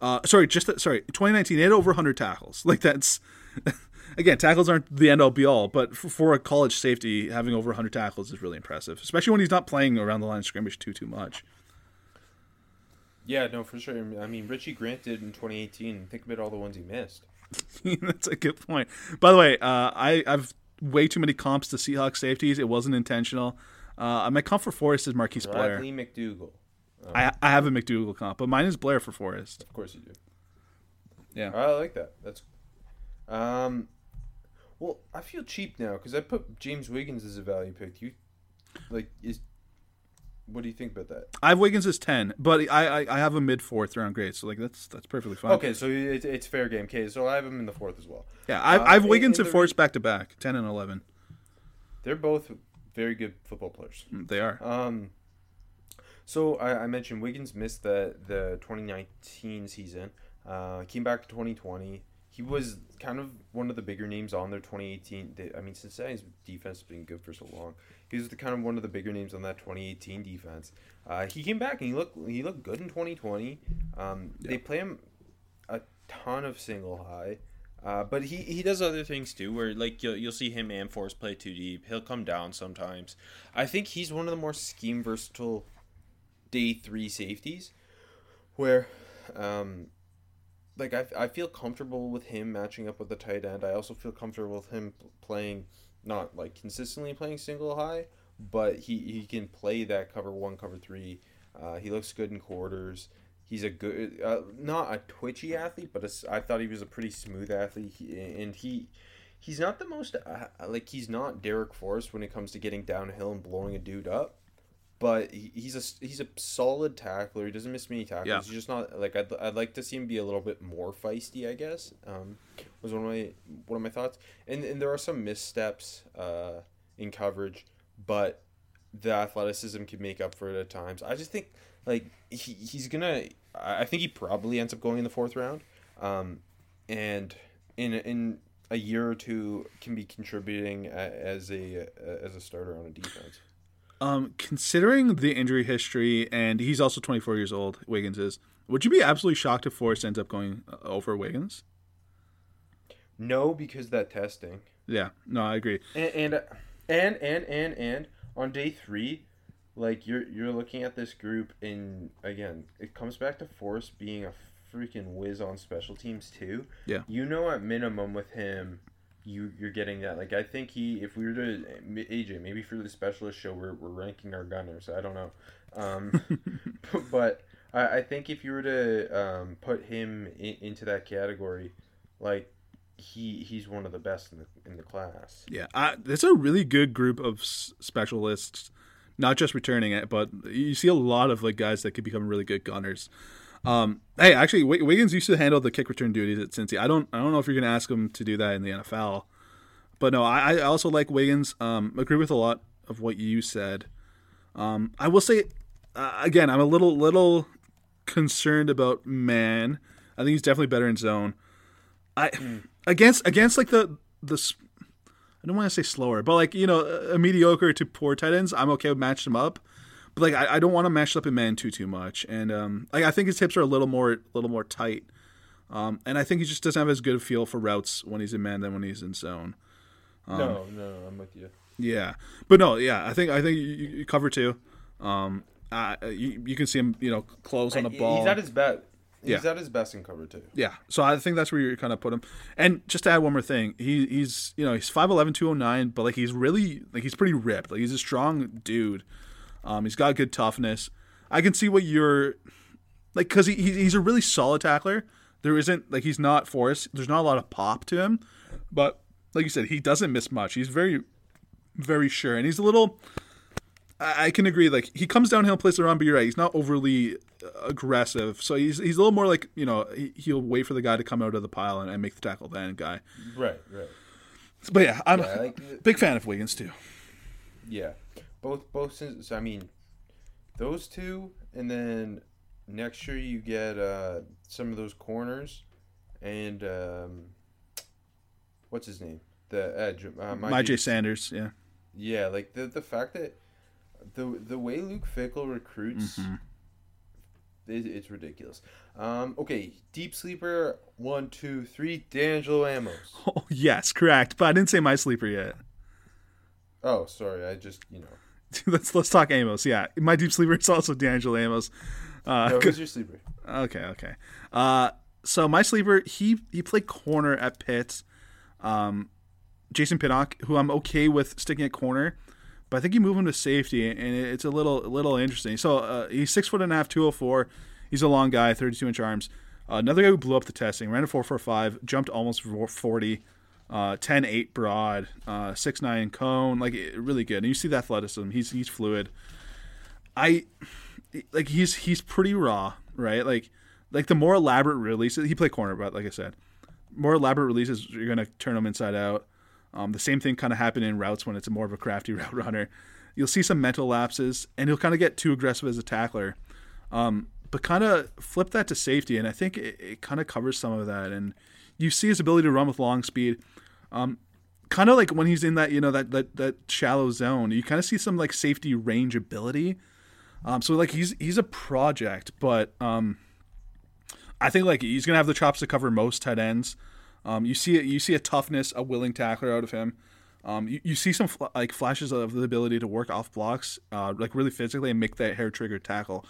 [SPEAKER 2] uh, sorry, just sorry, 2019 he had over 100 tackles. Like that's again, tackles aren't the end all be all, but for, for a college safety, having over 100 tackles is really impressive, especially when he's not playing around the line of scrimmage too too much.
[SPEAKER 1] Yeah, no, for sure. I mean, Richie Grant did in 2018. Think about all the ones he missed.
[SPEAKER 2] That's a good point. By the way, uh, I I've way too many comps to Seahawks safeties. It wasn't intentional. Uh, my comp for Forrest is Marquise Blair.
[SPEAKER 1] Bradley McDougald.
[SPEAKER 2] I I have a McDougald comp, but mine is Blair for Forrest.
[SPEAKER 1] Of course you do.
[SPEAKER 2] Yeah.
[SPEAKER 1] I like that. That's. Um, well, I feel cheap now because I put James Wiggins as a value pick. You, like, is. What do you think about that?
[SPEAKER 2] I have Wiggins as ten, but I I, I have a mid fourth round grade, so like that's that's perfectly fine.
[SPEAKER 1] Okay, so it, it's fair game. Okay, so I have him in the fourth as well.
[SPEAKER 2] Yeah, I,
[SPEAKER 1] Uh,
[SPEAKER 2] I have Wiggins
[SPEAKER 1] and
[SPEAKER 2] and
[SPEAKER 1] the
[SPEAKER 2] back to back, ten and eleven.
[SPEAKER 1] They're both very good football players.
[SPEAKER 2] They are.
[SPEAKER 1] Um, so I, I mentioned Wiggins missed the the 2019 season. Uh, came back to 2020. He was kind of one of the bigger names on their 2018. They, I mean, Cincinnati's defense has been good for so long. He was the kind of one of the bigger names on that 2018 defense. Uh, he came back and he looked he looked good in 2020. Um, They play him a ton of single high. Uh, but he, he does other things too, where like you'll, you'll see him and Force play too deep. He'll come down sometimes. I think he's one of the more scheme versatile day three safeties, where, um, like I, I feel comfortable with him matching up with the tight end. I also feel comfortable with him playing not like consistently playing single high, but he, he can play that cover one, cover three. Uh, he looks good in quarters. He's a good, uh, not a twitchy athlete, but a I thought he was a pretty smooth athlete. He, and he, he's not the most uh, like he's not Darrick Forrest when it comes to getting downhill and blowing a dude up. But he's a he's a solid tackler. He doesn't miss many tackles.
[SPEAKER 2] Yeah.
[SPEAKER 1] He's just not like I'd, I'd like to see him be a little bit more feisty. I guess um, was one of my one of my thoughts. And and there are some missteps uh, in coverage, but the athleticism can make up for it at times. I just think like he, he's gonna. I think he probably ends up going in the fourth round, um, and in in a year or two can be contributing as a as a starter on a defense.
[SPEAKER 2] Um, considering the injury history, and he's also 24 years old, Wiggins is. Would you be absolutely shocked if Forrest ends up going uh, over Wiggins?
[SPEAKER 1] No, because that testing.
[SPEAKER 2] Yeah, no, I agree.
[SPEAKER 1] And and and and and, and on day three, like you're you're looking at this group, and again, it comes back to Forrest being a freaking whiz on special teams too.
[SPEAKER 2] Yeah.
[SPEAKER 1] You know, at minimum with him, you you're getting that. Like I think he, if we were to AJ, maybe for the specialist show, we're we're ranking our gunners. I don't know, um, but I, I think if you were to um, put him in, into that category, like he he's one of the best in the in the class.
[SPEAKER 2] Yeah, uh, it's a really good group of s- specialists, not just returning it, but you see a lot of like guys that could become really good gunners. Um, hey, actually, Wig- Wiggins used to handle the kick return duties at Cincy. I don't, I don't know if you're going to ask him to do that in the NFL, but no, I, I also like Wiggins. Um, agree with a lot of what you said. Um, I will say, uh, again, I'm a little, little concerned about man. I think he's definitely better in zone. I against against like the the I don't want to say slower, but like you know a mediocre to poor tight ends, I'm okay with matching them up. But like I, I don't want to match up in man too too much, and um like I think his hips are a little more a little more tight, um and I think he just doesn't have as good a feel for routes when he's in man than when he's in zone.
[SPEAKER 1] no, no, no, I'm with you.
[SPEAKER 2] Yeah, but no, yeah, I think I think you, you cover two. Um, uh, you you can see him you know close on the ball.
[SPEAKER 1] He's at his best. He's
[SPEAKER 2] Yeah.
[SPEAKER 1] at his best in cover too.
[SPEAKER 2] Yeah, so I think that's where you kind of put him. And just to add one more thing, he he's you know he's 5'11", 209, but like he's really like he's pretty ripped. Like he's a strong dude. Um, he's got good toughness. I can see what you're like because he, he- he's a really solid tackler. There isn't like he's not Forrest. There's not a lot of pop to him, but like you said, he doesn't miss much. He's very very sure, and he's a little. I I can agree. Like he comes downhill, plays around, but you're right. He's not overly aggressive, so he's he's a little more like you know he, he'll wait for the guy to come out of the pile and, and make the tackle then guy.
[SPEAKER 1] Right, right.
[SPEAKER 2] But yeah, I'm
[SPEAKER 1] Yeah,
[SPEAKER 2] a
[SPEAKER 1] like-
[SPEAKER 2] big fan of Wiggins too.
[SPEAKER 1] Yeah, both both. since- I mean, those two, and then next year you get uh, some of those corners, and um, what's his name? The edge. Uh,
[SPEAKER 2] Myjai Sanders, yeah,
[SPEAKER 1] Yeah, like the the fact that the the way Luke Fickell recruits,
[SPEAKER 2] Mm-hmm.
[SPEAKER 1] it, it's ridiculous. Um, okay, deep sleeper one, two, three. D'Angelo Amos.
[SPEAKER 2] oh yes, correct. But I didn't say my sleeper yet.
[SPEAKER 1] Oh, sorry, I just you know.
[SPEAKER 2] let's let's talk Amos. Yeah, my deep sleeper is also D'Angelo Amos. Uh,
[SPEAKER 1] No, who's your sleeper?
[SPEAKER 2] Okay, okay. Uh, so my sleeper, he he played corner at Pitt. Um, Jason Pinnock, who I'm okay with sticking at corner, but I think you move him to safety, and it's a little a little interesting. So uh, he's six foot and a half, two hundred four. He's a long guy, thirty two inch arms. Uh, another guy who blew up the testing, ran a four four five, jumped almost forty. Uh, 10 8 broad, uh, 6 9 cone, like really good. And you see the athleticism. He's he's fluid. I like he's he's pretty raw, right? Like like the more elaborate releases, he played corner, but like I said, more elaborate releases, you're gonna turn him inside out. Um, the same thing kind of happened in routes when it's more of a crafty route runner. You'll see some mental lapses, and he'll kind of get too aggressive as a tackler. Um, but kind of flip that to safety, and I think it, it kind of covers some of that. And you see his ability to run with long speed. Um, kind of like when he's in that you know that that that shallow zone, you kind of see some like safety range ability. Um, so like he's he's a project, but um, I think like he's gonna have the chops to cover most tight ends. Um, you see you see a toughness, a willing tackler out of him. Um, you, you see some fl- like flashes of the ability to work off blocks, uh, like really physically and make that hair trigger tackle.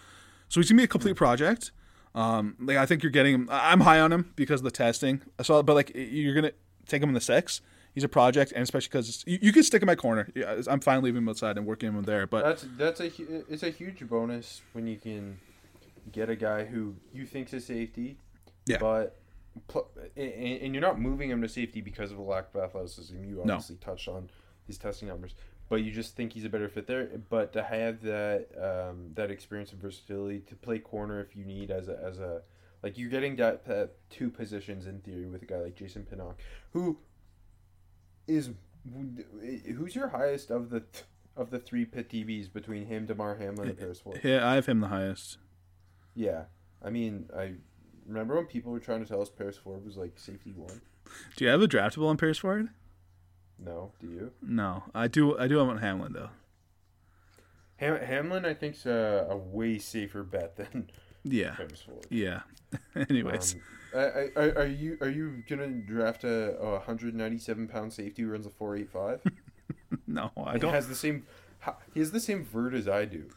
[SPEAKER 2] So he's gonna be a complete project. Um, like I think you're getting him. I- I'm high on him because of the testing. So, but like you're gonna take him in the six. He's a project, and especially because you, you can stick him at corner. Yeah, I'm fine leaving him outside and working him there. But
[SPEAKER 1] That's that's a it's a huge bonus when you can get a guy who you think's a safety,
[SPEAKER 2] Yeah.
[SPEAKER 1] but and, you're not moving him to safety because of a lack of athleticism. You
[SPEAKER 2] No.
[SPEAKER 1] obviously touched on his testing numbers, but you just think he's a better fit there. But to have that um, that experience and versatility to play corner if you need as a as a like you're getting that, that two positions in theory with a guy like Jason Pinnock, who is who's your highest of the th- of the three Pitt DBs between him, Damar Hamlin, and Paris Ford?
[SPEAKER 2] yeah, I have him the highest.
[SPEAKER 1] Yeah, I mean, I remember when people were trying to tell us Paris Ford was like safety one.
[SPEAKER 2] Do you have a draftable on Paris Ford?
[SPEAKER 1] No, do you?
[SPEAKER 2] No, I do. I do have on Hamlin though.
[SPEAKER 1] Ham- Hamlin, I think's a, a way safer bet than
[SPEAKER 2] Yeah, yeah. Anyways,
[SPEAKER 1] Um, I, I, are are you are you gonna draft a, a 197 pound safety who runs a 485?
[SPEAKER 2] no, I don't.
[SPEAKER 1] has the same He has the same vert as I do.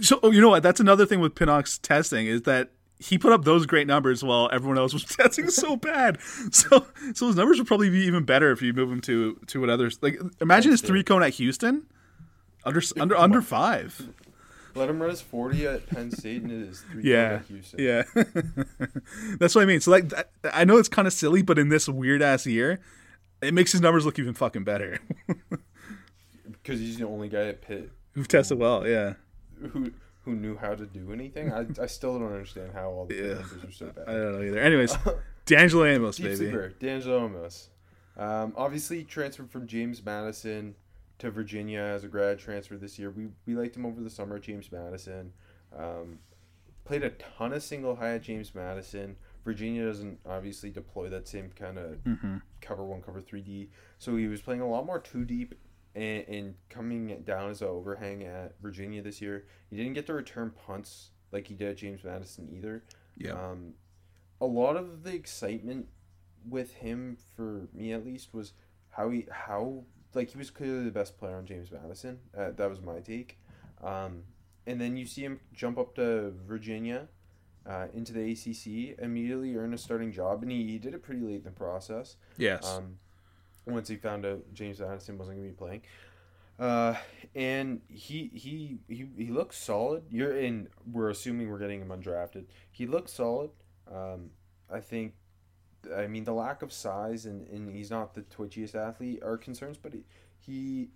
[SPEAKER 2] So oh, you know what? That's another thing with Pinnock's testing is that he put up those great numbers while everyone else was testing so bad. So so his numbers would probably be even better if you move him to to what others like. Imagine his three cone at Houston, under under under five.
[SPEAKER 1] Let him run his 40 at Penn State and his three
[SPEAKER 2] Yeah,
[SPEAKER 1] at Houston.
[SPEAKER 2] yeah. That's what I mean. So like, I know it's kind of silly, but in this weird ass year, it makes his numbers look even fucking better.
[SPEAKER 1] Because he's the only guy at Pitt
[SPEAKER 2] Who've tested well, yeah.
[SPEAKER 1] who who knew how to do anything. I, I still don't understand how all the
[SPEAKER 2] Yeah.
[SPEAKER 1] numbers are so bad.
[SPEAKER 2] I don't know either. Anyways, D'Angelo Amos,
[SPEAKER 1] Deep
[SPEAKER 2] baby.
[SPEAKER 1] sleeper, D'Angelo Amos. Um, obviously transferred from James Madison to Virginia as a grad transfer this year. We we liked him over the summer at James Madison. Um, played a ton of single high at James Madison. Virginia doesn't obviously deploy that same kind of
[SPEAKER 2] Mm-hmm.
[SPEAKER 1] cover one, cover three D. So he was playing a lot more two deep and, and coming down as an overhang at Virginia this year. He didn't get to return punts like he did at James Madison either.
[SPEAKER 2] Yeah.
[SPEAKER 1] Um, a lot of the excitement with him, for me at least, was how he how like he was clearly the best player on James Madison. Uh, that was my take. Um, and then you see him jump up to Virginia, uh, into the ACC, immediately earn a starting job, and he, he did it pretty late in the process.
[SPEAKER 2] Yes.
[SPEAKER 1] Um, once he found out James Madison wasn't going to be playing, uh, and he he he he looks solid. You're in. We're assuming we're getting him undrafted. He looks solid. Um, I think. I mean, the lack of size and, and he's not the twitchiest athlete are concerns, but he, he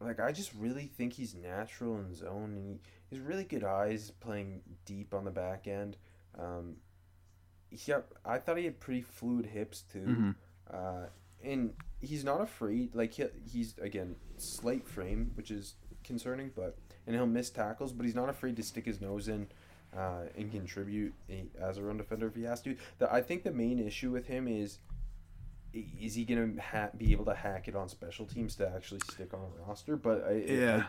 [SPEAKER 1] like I just really think he's natural in zone and he, he's really good eyes playing deep on the back end. Um, he, I thought he had pretty fluid hips too.
[SPEAKER 2] Mhm.
[SPEAKER 1] Uh, and he's not afraid. Like he, he's again slight frame, which is concerning, but and he'll miss tackles, but he's not afraid to stick his nose in uh, and contribute as a run defender if he has to. The, I think the main issue with him is is he gonna ha- be able to hack it on special teams to actually stick on a roster? But I, I-
[SPEAKER 2] Yeah.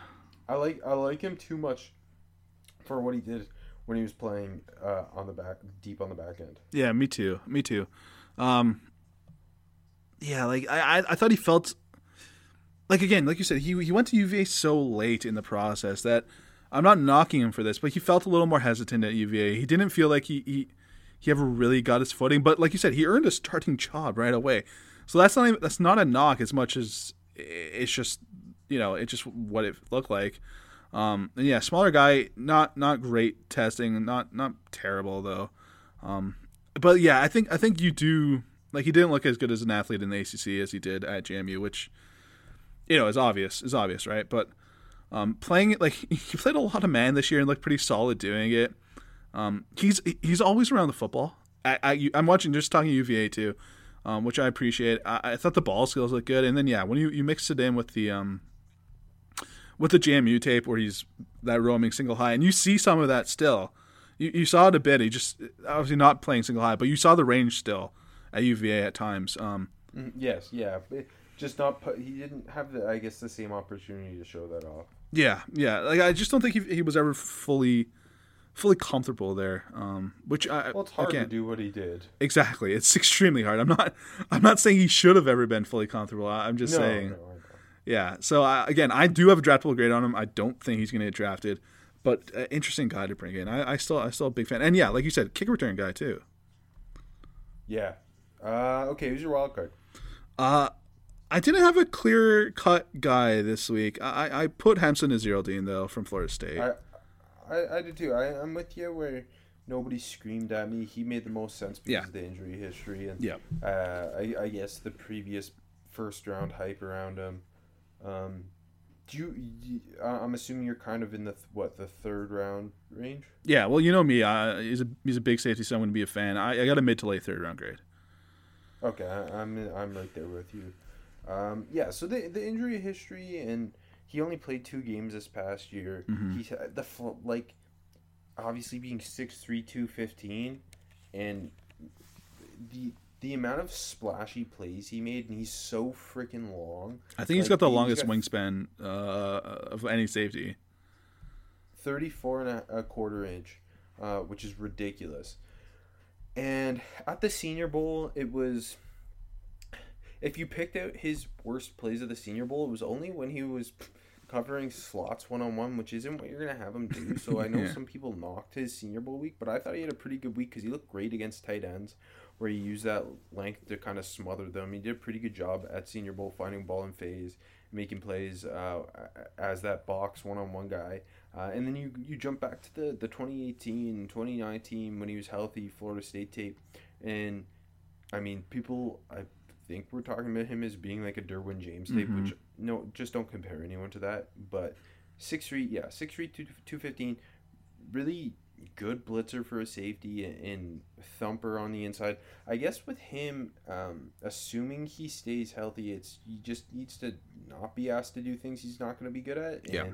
[SPEAKER 1] I, like I like him too much for what he did when he was playing uh, on the back deep on the back end.
[SPEAKER 2] Yeah, me too. Me too. Um, yeah, like I, I, thought he felt like again, like you said, he he went to UVA so late in the process that I'm not knocking him for this, but he felt a little more hesitant at UVA. He didn't feel like he he, he ever really got his footing. But like you said, he earned a starting job right away. So that's not even, that's not a knock as much as it's just you know it's just what it looked like. Um, and yeah, smaller guy, not not great testing, not not terrible though. Um, but yeah, I think I think you do like he didn't look as good as an athlete in the ACC as he did at JMU, which you know is obvious is obvious, right? But um, playing it like he played a lot of man this year and looked pretty solid doing it. Um, he's he's always around the football. I, I'm watching just talking UVA too, um, which I appreciate. I, I thought the ball skills looked good, and then yeah, when you you mix it in with the um with the JMU tape where he's that roaming single high, and you see some of that still. You, you saw it a bit. He just obviously not playing single high, but you saw the range still at UVA at times. Um,
[SPEAKER 1] Mm, Yes, yeah, just not. Put, he didn't have the, I guess, the same opportunity to show that off.
[SPEAKER 2] yeah, yeah. Like I just don't think he, he was ever fully fully comfortable there. Um, which I
[SPEAKER 1] Well, it's hard to do what he did.
[SPEAKER 2] Exactly, it's extremely hard. I'm not I'm not saying he should have ever been fully comfortable. I'm just
[SPEAKER 1] No,
[SPEAKER 2] saying.
[SPEAKER 1] no.
[SPEAKER 2] Yeah. So I, again, I do have a draftable grade on him. I don't think he's going to get drafted, but uh, interesting guy to bring in. I, I still I still a big fan. And yeah, like you said, kick return guy too.
[SPEAKER 1] Yeah. Uh, okay, who's your wild card?
[SPEAKER 2] Uh, I didn't have a clear cut guy this week. I, I- put Hamsah Nasirildeen though from Florida State.
[SPEAKER 1] I, I, I did too. I, I'm with you where nobody screamed at me. He made the most sense because
[SPEAKER 2] Yeah.
[SPEAKER 1] of the injury history and
[SPEAKER 2] Yeah.
[SPEAKER 1] uh, I, I guess the previous first round hype around him. Um, do you, you? I- I'm assuming you're kind of in the what the third round range.
[SPEAKER 2] yeah. Well, you know me. Uh, he's a he's a big safety, so I'm going to be a fan. I, I got a mid to late third round grade.
[SPEAKER 1] Okay, I, I'm I'm right there with you. Um, yeah, so the the injury history and he only played two games this past year.
[SPEAKER 2] Mm-hmm.
[SPEAKER 1] He's the like obviously being 6'3", 215, and the the amount of splashy plays he made, and he's so freaking long.
[SPEAKER 2] I think he's got the longest
[SPEAKER 1] got
[SPEAKER 2] wingspan uh, of any safety.
[SPEAKER 1] 34 and a, a quarter inch, uh, which is ridiculous. And at the Senior Bowl, it was. If you picked out his worst plays of the Senior Bowl, it was only when he was covering slots one on one, which isn't what you're gonna have him do. So I know
[SPEAKER 2] Yeah.
[SPEAKER 1] some people knocked his Senior Bowl week, but I thought he had a pretty good week because he looked great against tight ends, where he used that length to kind of smother them. He did a pretty good job at Senior Bowl finding ball in phase, making plays uh, as that box one on one guy. Uh, and then you you jump back to the, the 2018, 2019 when he was healthy, Florida State tape. And I mean, people, I think we're talking about him as being like a Derwin James tape,
[SPEAKER 2] Mhm.
[SPEAKER 1] which no, just don't compare anyone to that. But six three, yeah, six three two two fifteen, really good blitzer for a safety and, and thumper on the inside. I guess with him, um, assuming he stays healthy, it's he just needs to not be asked to do things he's not going to be good at.
[SPEAKER 2] Yeah.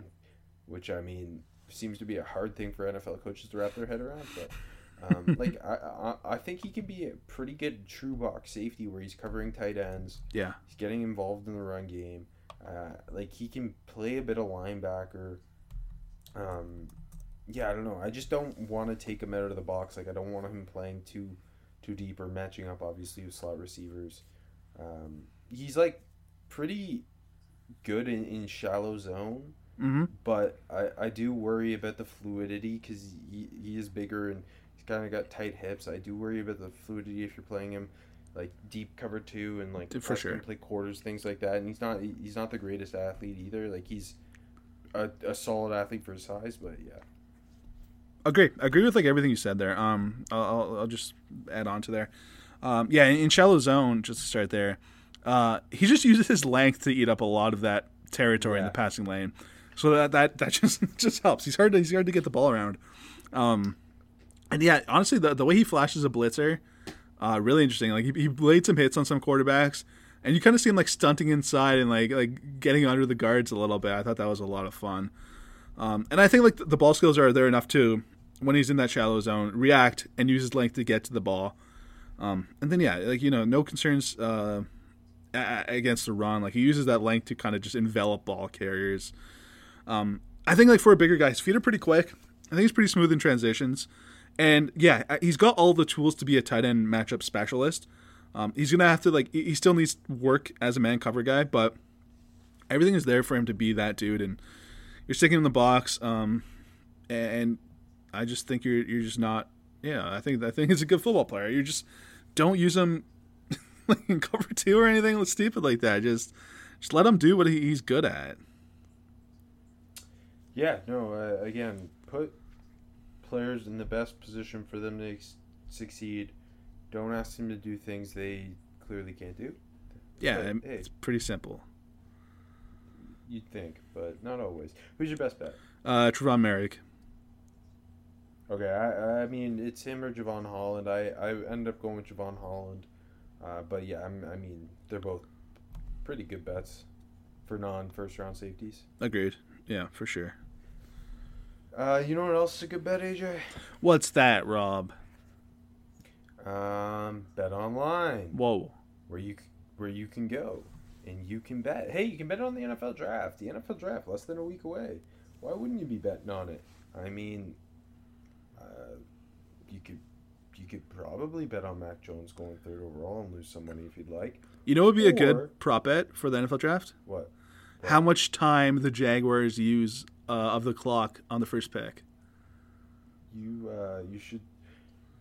[SPEAKER 1] Which I mean seems to be a hard thing for NFL coaches to wrap their head around, but. Um, like I, I, I think he can be a pretty good true box safety where he's covering tight ends.
[SPEAKER 2] Yeah.
[SPEAKER 1] He's getting involved in the run game. Uh, like he can play a bit of linebacker. Um, yeah, I don't know. I just don't want to take him out of the box. Like I don't want him playing too too deep or matching up obviously with slot receivers. Um, he's like pretty good in, in shallow zone,
[SPEAKER 2] Mm-hmm.
[SPEAKER 1] but I, I do worry about the fluidity because he, he is bigger and he's kind of got tight hips. I do worry about the fluidity if you're playing him like deep cover two and like
[SPEAKER 2] For sure.
[SPEAKER 1] play quarters things like that. And he's not he's not the greatest athlete either. Like he's a, a solid athlete for his size, but yeah.
[SPEAKER 2] agree agree with like everything you said there um i'll, I'll, I'll just add on to there um yeah in, in shallow zone just to start there uh he just uses his length to eat up a lot of that territory in the passing lane so that that that just just helps he's hard to he's hard to get the ball around um and yeah honestly the, the way he flashes a blitzer uh really interesting like he, he laid some hits on some quarterbacks and you kind of see him like stunting inside and like like getting under the guards a little bit i thought that was a lot of fun um, and I think like the ball skills are there enough too when he's in that shallow zone, react and use his length to get to the ball. Um, and then yeah, like you know, no concerns uh, a- against the run. Like he uses that length to kind of just envelop ball carriers. Um, I think like for a bigger guy, his feet are pretty quick. I think he's pretty smooth in transitions. And yeah, uh, he's got all the tools to be a tight end matchup specialist. Um, he's gonna have to like he still needs work as a man cover guy, but everything is there for him to be that dude. And you're sticking in the box, um, and I just think you're you're just not. Yeah, I think I think he's a good football player. You just don't use him like in cover two or anything stupid like that. Just just let him do what he, he's good at.
[SPEAKER 1] Yeah, no. Uh, again, put players in the best position for them to ex- succeed. Don't ask them to do things they clearly can't do.
[SPEAKER 2] Yeah,
[SPEAKER 1] But, hey.
[SPEAKER 2] it's pretty simple.
[SPEAKER 1] You'd think, but not always. Who's your best bet?
[SPEAKER 2] Uh, Trevon Moehrig.
[SPEAKER 1] Okay, I, I mean it's him or Jevon Holland. I, I end up going with Jevon Holland, uh, but yeah, I'm, I mean they're both pretty good bets for non first round safeties.
[SPEAKER 2] Agreed. Yeah, for sure.
[SPEAKER 1] Uh, you know what else is a good bet, AJ?
[SPEAKER 2] What's that, Rob?
[SPEAKER 1] Um, bet online.
[SPEAKER 2] Whoa.
[SPEAKER 1] where you where you can go and you can bet. Hey, you can bet on the NFL draft. The NFL draft less than a week away. Why wouldn't you be betting on it? I mean, uh, you could you could probably bet on Mac Jones going third overall and lose some money if you'd like.
[SPEAKER 2] You know what would be a good prop bet for the NFL draft?
[SPEAKER 1] What?
[SPEAKER 2] How much time the Jaguars use uh, of the clock on the first pick?
[SPEAKER 1] You uh, you should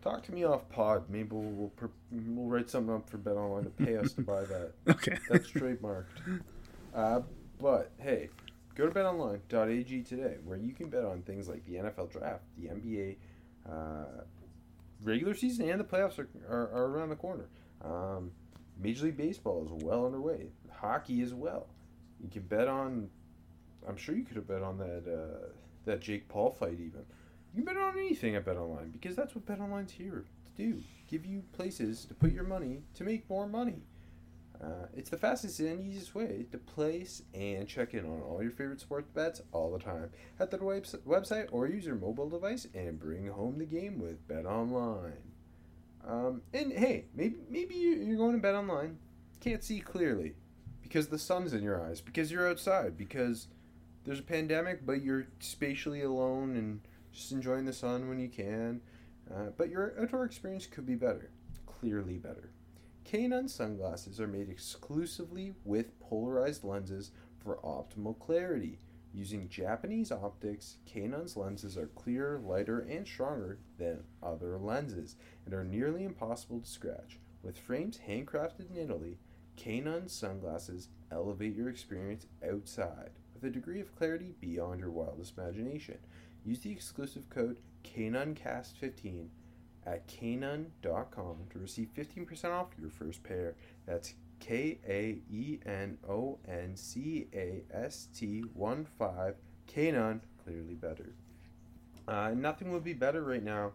[SPEAKER 1] talk to me off pod. Maybe we'll we'll, per- we'll write something up for Bet Online to pay us to buy that.
[SPEAKER 2] Okay.
[SPEAKER 1] That's trademarked. Uh, but hey, go to betonline.ag today, where you can bet on things like the NFL draft, the NBA, uh, regular season, and the playoffs are, are, are around the corner. Um, Major League Baseball is well underway. Hockey as well. You can bet on. I'm sure you could have bet on that uh, that Jake Paul fight even. You can bet on anything at BetOnline because that's what BetOnline's here to do. Give you places to put your money to make more money. Uh, it's the fastest and easiest way to place and check in on all your favorite sports bets all the time. at to the website or use your mobile device and bring home the game with Bet Online. Um, and hey, maybe maybe you- you're going to Bet Online, can't see clearly because the sun's in your eyes, because you're outside, because there's a pandemic, but you're spatially alone and just enjoying the sun when you can. Uh, but your outdoor experience could be better, clearly better. Kaenon sunglasses are made exclusively with polarized lenses for optimal clarity. Using Japanese optics, Kaenon's lenses are clearer, lighter, and stronger than other lenses and are nearly impossible to scratch. With frames handcrafted in Italy, Kaenon sunglasses elevate your experience outside with a degree of clarity beyond your wildest imagination. Use the exclusive code KaenonCast15 at Kaenon.com to receive 15% off your first pair. That's K A E N O N C A S T 1 5. Kaenon, clearly better. Uh, nothing would be better right now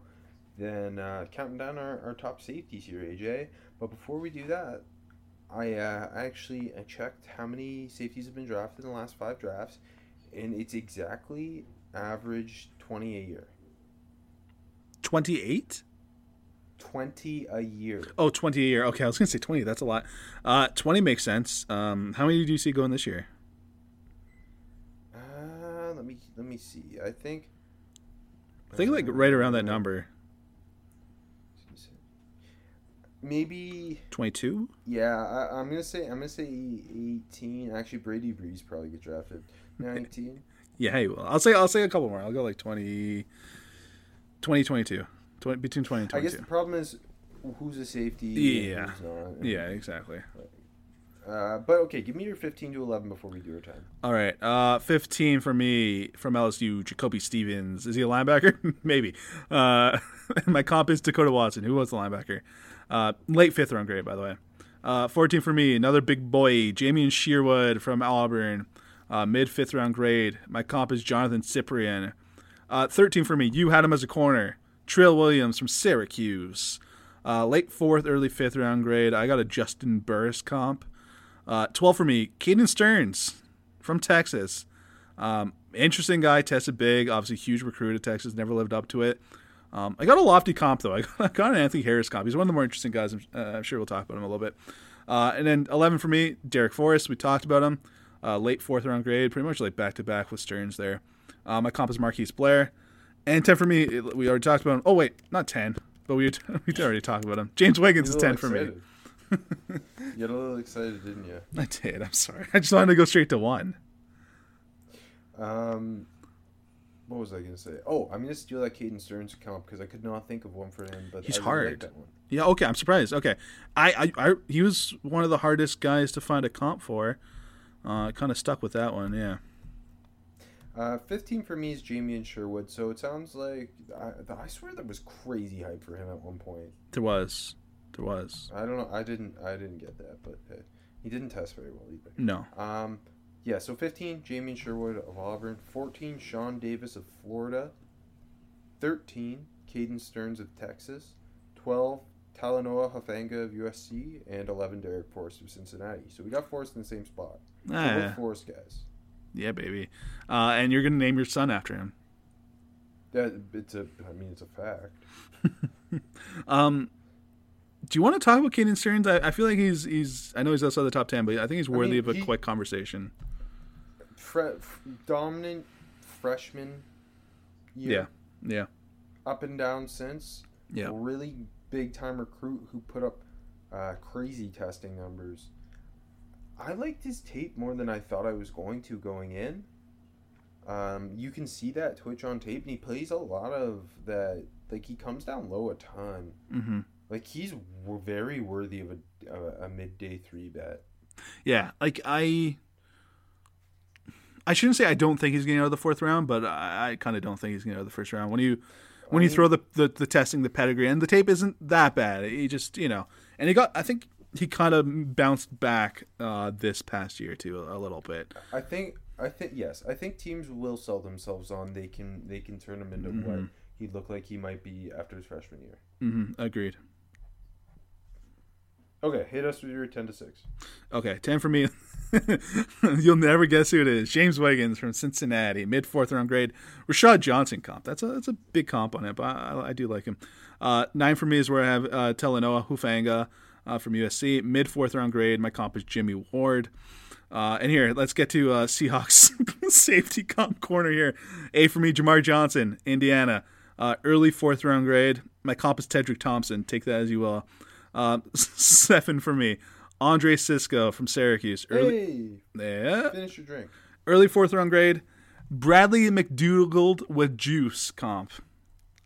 [SPEAKER 1] than uh, counting down our, our top safeties here, AJ. But before we do that, I uh, actually I checked how many safeties have been drafted in the last five drafts, and it's exactly average 20 a year.
[SPEAKER 2] 28?
[SPEAKER 1] 20 a year.
[SPEAKER 2] Oh, 20 a year. Okay, I was going to say 20. That's a lot. Uh, 20 makes sense. Um, how many do you see going this year?
[SPEAKER 1] Uh, let me let me see. I think
[SPEAKER 2] I think like right around that number.
[SPEAKER 1] Maybe
[SPEAKER 2] 22?
[SPEAKER 1] yeah. I, I'm gonna say I'm gonna say 18. Actually, Brady Breeze probably get drafted. 19.
[SPEAKER 2] Yeah, hey, well, I'll say I'll say a couple more. I'll go like 20 20 22. 20, between 20 and
[SPEAKER 1] I guess the problem is who's a safety. and
[SPEAKER 2] Yeah.
[SPEAKER 1] who's not.
[SPEAKER 2] yeah, exactly.
[SPEAKER 1] Uh, but okay, give me your 15 to 11 before we do our time.
[SPEAKER 2] All right. Uh, 15 for me from LSU, JaCoby Stevens. Is he a linebacker? Maybe. Uh, my comp is Dakota Watson. Who was the linebacker? Uh, late fifth round grade, by the way. Uh, 14 for me, another big boy, Jamien Sherwood from Auburn. Uh, mid fifth round grade. My comp is Jonathan Cyprien. Uh, 13 for me, you had him as a corner. Trill Williams from Syracuse. Uh, late fourth, early fifth round grade. I got a Juston Burris comp. Uh, 12 for me, Caden Sterns from Texas. Um, interesting guy, tested big, obviously huge recruit at Texas, never lived up to it. Um, I got a lofty comp though. I got, an Anthony Harris comp. He's one of the more interesting guys. I'm, uh, I'm sure we'll talk about him a little bit. Uh, and then 11 for me, Darrick Forrest. We talked about him. Uh, late fourth round grade, pretty much like back to back with Sterns there. Uh, my comp is Marquise Blair. And 10 for me, we already talked about him. Oh, wait, not 10, but we, we already talked about him. James Wiggins is 10
[SPEAKER 1] little
[SPEAKER 2] for me.
[SPEAKER 1] excited. you got a little excited, didn't you?
[SPEAKER 2] I did. I'm sorry. I just wanted to go straight to one.
[SPEAKER 1] Um, what was I gonna say? Oh, I'm gonna steal that Caden Sterns comp because I could not think of one for him. But
[SPEAKER 2] He's
[SPEAKER 1] I really like
[SPEAKER 2] hard.
[SPEAKER 1] that one.
[SPEAKER 2] Yeah. Okay. I'm surprised. Okay. I, I, I he was one of the hardest guys to find a comp for. Uh, kind of stuck with that one. Yeah.
[SPEAKER 1] Uh, 15 for me is Jamien Sherwood. So it sounds like I, I swear there was crazy hype for him at one point.
[SPEAKER 2] There was. There was.
[SPEAKER 1] I don't know. I didn't. I didn't get that, but uh, he didn't test very well either.
[SPEAKER 2] No.
[SPEAKER 1] Um, yeah. So 15, Jamien Sherwood of Auburn. 14, Shawn Davis of Florida. 13, Caden Sterns of Texas. 12, Talanoa Hufanga of USC, and 11, Darrick Forrest of Cincinnati. So we got Forrest in the same spot. So
[SPEAKER 2] Ah,
[SPEAKER 1] we're Forrest guys.
[SPEAKER 2] yeah, baby. Uh, and you're gonna name your son after him.
[SPEAKER 1] That it's a. I mean, it's a fact.
[SPEAKER 2] Um, do you want to talk about Caden Sterns? I, I feel like he's he's. I know he's outside the top ten, but I think he's worthy
[SPEAKER 1] mean,
[SPEAKER 2] of a
[SPEAKER 1] he-
[SPEAKER 2] quick conversation.
[SPEAKER 1] Fre- f- dominant freshman year.
[SPEAKER 2] Yeah. Yeah.
[SPEAKER 1] Up and down since.
[SPEAKER 2] Yeah.
[SPEAKER 1] Really big time recruit who put up uh, crazy testing numbers. I liked his tape more than I thought I was going to going in. Um, you can see that Twitch on tape, and he plays a lot of that. Like he comes down low a ton.
[SPEAKER 2] Mm-hmm.
[SPEAKER 1] Like he's w- very worthy of a, a, a midday three bet.
[SPEAKER 2] Yeah, like I, I shouldn't say I don't think he's getting out of the fourth round, but I, I kind of don't think he's getting out of the first round. When you, when you throw the, the the testing, the pedigree, and the tape isn't that bad. He just you know, and he got. I think he kind of bounced back uh, this past year too a, a little bit.
[SPEAKER 1] I think I think yes, I think teams will sell themselves on they can they can turn him into what he looked like he might be after his freshman year.
[SPEAKER 2] hmm Agreed.
[SPEAKER 1] Okay, hit us with your ten to six.
[SPEAKER 2] Okay, ten for me. You'll never guess who it is. James Wiggins from Cincinnati, mid fourth round grade. Rashad Johnson comp. That's a that's a big comp on it, but I, I do like him. Uh, nine for me is where I have uh, Talanoa Hufanga uh, from USC, mid fourth round grade. My comp is Jimmy Ward. Uh, and here, let's get to uh, Seahawks safety comp corner here. A for me, Jamar Johnson, Indiana, uh, early fourth round grade. My comp is Tedric Thompson. Take that as you will. Uh, seven for me, Andre Cisco from Syracuse. Early,
[SPEAKER 1] Hey,
[SPEAKER 2] yeah,
[SPEAKER 1] finish your drink.
[SPEAKER 2] early fourth round grade. Bradley McDougald with juice comp.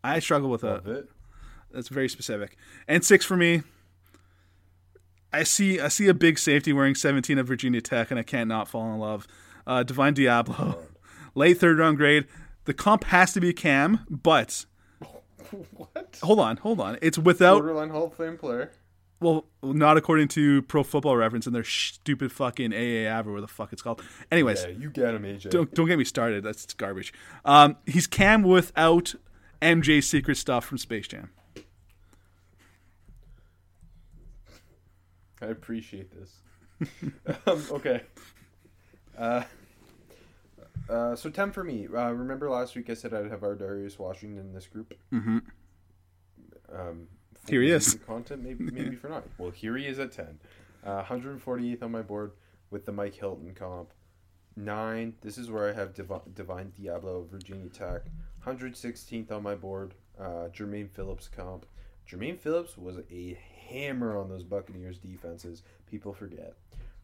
[SPEAKER 2] I struggle with that.
[SPEAKER 1] Love it.
[SPEAKER 2] That's very specific. And six for me. I see I see a big safety wearing 17 at Virginia Tech, and I can't not fall in love. Uh, Divine Deablo, late third round grade. The comp has to be Kam, but
[SPEAKER 1] What?
[SPEAKER 2] hold on, hold on. It's without
[SPEAKER 1] Borderline Hall of Fame player.
[SPEAKER 2] Well, not according to Pro Football Reference and their stupid fucking AA average, whatever the fuck it's called. Anyways,
[SPEAKER 1] Yeah, you get him, AJ.
[SPEAKER 2] don't don't get me started. That's garbage. Um, he's Kam without MJ's secret stuff from Space Jam.
[SPEAKER 1] I appreciate this. um, okay. Uh, uh, so ten for me. Uh, remember last week I said I'd have Ar'Darius Washington in this group. Mm-hmm. Um,
[SPEAKER 2] Here he is.
[SPEAKER 1] Content, maybe maybe for not. Well, here he is at ten. Uh, 148th on my board with the Mike Hilton comp. Nine. This is where I have Divi- Divine Deablo Virginia Tech. 116th on my board. Uh, Jermaine Phillips comp. Jermaine Phillips was a hammer on those Buccaneers defenses. People forget.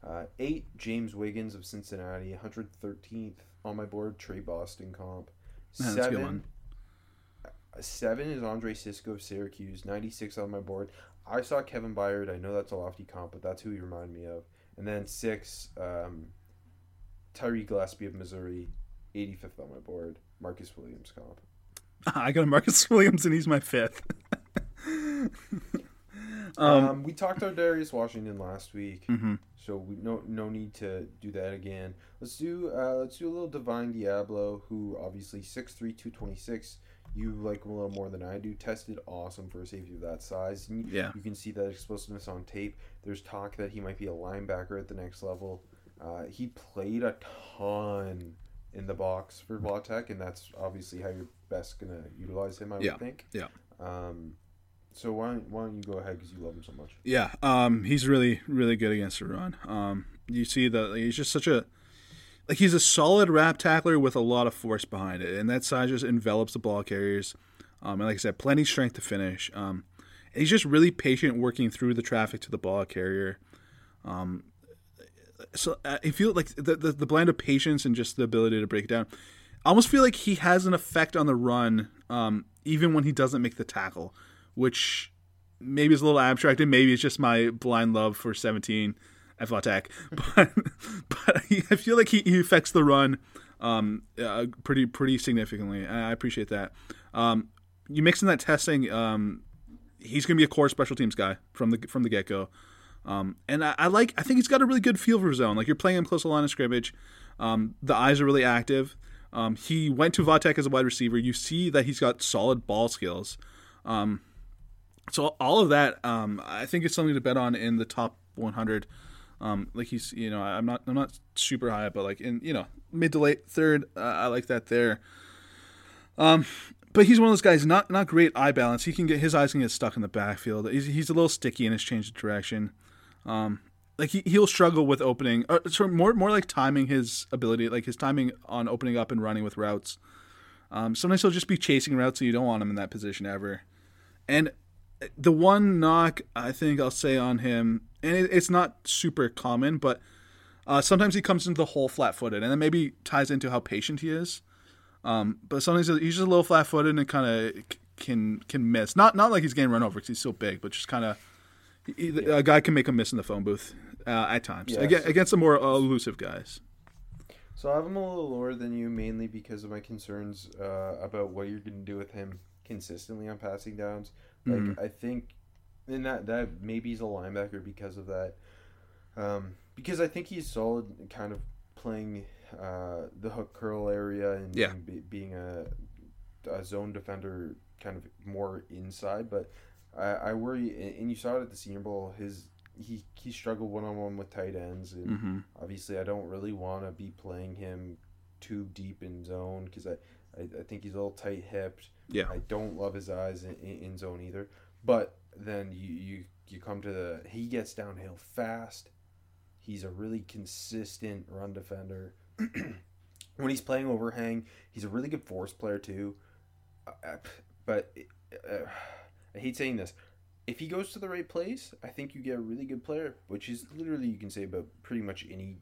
[SPEAKER 1] Uh, eight. James Wiggins of Cincinnati. 113th on my board. Tre Boston comp.
[SPEAKER 2] Man, that's a
[SPEAKER 1] Seven. is Andre Cisco of Syracuse. 96 on my board. I saw Kevin Byard. I know that's a lofty comp, but that's who he reminded me of. And then six, um, Tyree Gillespie of Missouri. 85th on my board. Marcus Williams comp.
[SPEAKER 2] I got a Marcus Williams and he's my fifth.
[SPEAKER 1] Um, we talked about Darius Washington last week,
[SPEAKER 2] Mm-hmm.
[SPEAKER 1] so we no no need to do that again. Let's do uh, let's do a little Divine Deablo, who obviously 6'3", 226. You like him a little more than I do. Tested awesome for a safety of that size. And
[SPEAKER 2] Yeah.
[SPEAKER 1] you can see that explosiveness on tape. There's talk that he might be a linebacker at the next level. Uh, he played a ton in the box for Vautech, and that's obviously how you're best gonna utilize him. I
[SPEAKER 2] Yeah.
[SPEAKER 1] would think.
[SPEAKER 2] Yeah.
[SPEAKER 1] Um, so why don't, why don't you go ahead because you love him so much?
[SPEAKER 2] Yeah, um, he's really, really good against the run. Um, you see that like, he's just such a like he's a solid rap tackler with a lot of force behind it, and that size just envelops the ball carriers. Um, and like I said, plenty strength to finish. Um, and he's just really patient working through the traffic to the ball carrier. Um, so uh, I feel like the, the the blend of patience and just the ability to break it down. I almost feel like he has an effect on the run, um, even when he doesn't make the tackle, which maybe is a little abstract, and maybe it's just my blind love for 17 at Vautech. But but I feel like he, he affects the run um, uh, pretty pretty significantly. I appreciate that. Um, you mix in that testing, um, he's going to be a core special teams guy from the from the get go. Um, and I, I like. I think he's got a really good feel for his zone. Like you're playing him close to the line of scrimmage. Um, the eyes are really active. Um, he went to Vautech as a wide receiver. You see that he's got solid ball skills. Um, so all of that, um, I think, is something to bet on in the top 100. Um, like he's, you know, I'm not, I'm not super high, but like in, you know, mid to late third, uh, I like that there. Um, but he's one of those guys, not not great eye balance. He can get his eyes can get stuck in the backfield. He's, he's a little sticky in his change of direction. Um, like he he'll struggle with opening, or sort of more more like timing his ability, like his timing on opening up and running with routes. Um, sometimes he'll just be chasing routes, so you don't want him in that position ever. And the one knock I think I'll say on him, and it, it's not super common, but uh, sometimes he comes into the hole flat-footed, and that maybe ties into how patient he is. Um, but sometimes he's just a little flat-footed and kind of can can miss. Not not like he's getting run over because he's so big, but just kind of a guy can make a miss in the phone booth uh, at times
[SPEAKER 1] Yes.
[SPEAKER 2] against, against the more elusive guys.
[SPEAKER 1] So I have him a little lower than you, mainly because of my concerns uh, about what you're going to do with him consistently on passing downs. Like I think, and that that maybe he's a linebacker because of that. Um, because I think he's solid, kind of playing uh, the hook curl area and,
[SPEAKER 2] Yeah.
[SPEAKER 1] and be, being a, a zone defender, kind of more inside. But I, I worry, and you saw it at the Senior Bowl. His he he struggled one on one with tight ends, and
[SPEAKER 2] Mm-hmm.
[SPEAKER 1] obviously I don't really want to be playing him too deep in zone because I, I, I think he's a little tight hipped.
[SPEAKER 2] Yeah.
[SPEAKER 1] I don't love his eyes in, in, in zone either. But then you, you you come to the he gets downhill fast. He's a really consistent run defender. when he's playing overhang, he's a really good force player too. Uh, uh, but uh, I hate saying this. If he goes to the right place, I think you get a really good player, which is literally you can say about pretty much any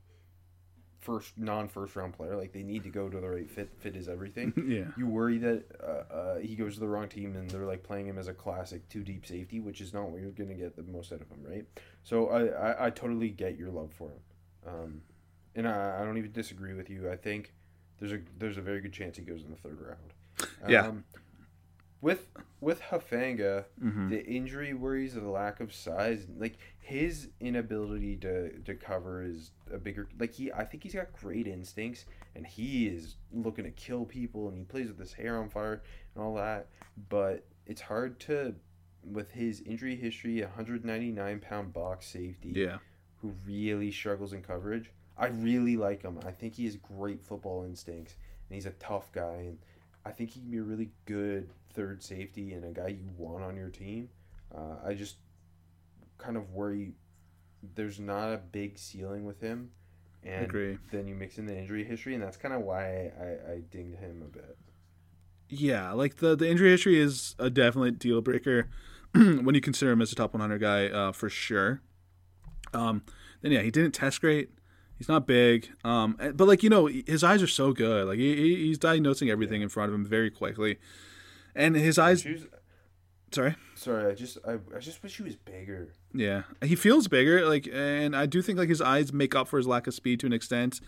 [SPEAKER 1] first non first round player. Like they need to go to the right fit. Fit is everything.
[SPEAKER 2] Yeah.
[SPEAKER 1] You worry that uh, uh, he goes to the wrong team and they're like playing him as a classic two deep safety, which is not what you're gonna get the most out of him, right? So I I, I totally get your love for him, um, and I, I don't even disagree with you. I think there's a there's a very good chance he goes in the third round.
[SPEAKER 2] Yeah.
[SPEAKER 1] With with Hufanga,
[SPEAKER 2] Mm-hmm.
[SPEAKER 1] the injury worries, the lack of size, like his inability to to cover is a bigger. Like he, I think he's got great instincts, and he is looking to kill people, and he plays with his hair on fire and all that. But it's hard to, with his injury history, 199 pound box safety,
[SPEAKER 2] Yeah.
[SPEAKER 1] who really struggles in coverage. I really like him. I think he has great football instincts, and he's a tough guy, and I think he can be a really good third safety and a guy you want on your team. Uh, I just kind of worry there's not a big ceiling with him, and
[SPEAKER 2] Agree.
[SPEAKER 1] then you mix in the injury history, and that's kind of why I, I dinged him a bit.
[SPEAKER 2] Yeah, like the the injury history is a definite deal breaker when you consider him as a top 100 guy uh, for sure. Um, then yeah, he didn't test great. He's not big, um, but like you know, his eyes are so good. Like he, he- he's diagnosing everything in front of him very quickly, and his eyes.
[SPEAKER 1] Was-
[SPEAKER 2] Sorry.
[SPEAKER 1] sorry, I just I, I just wish he was bigger.
[SPEAKER 2] Yeah, he feels bigger. Like, and I do think like his eyes make up for his lack of speed to an extent.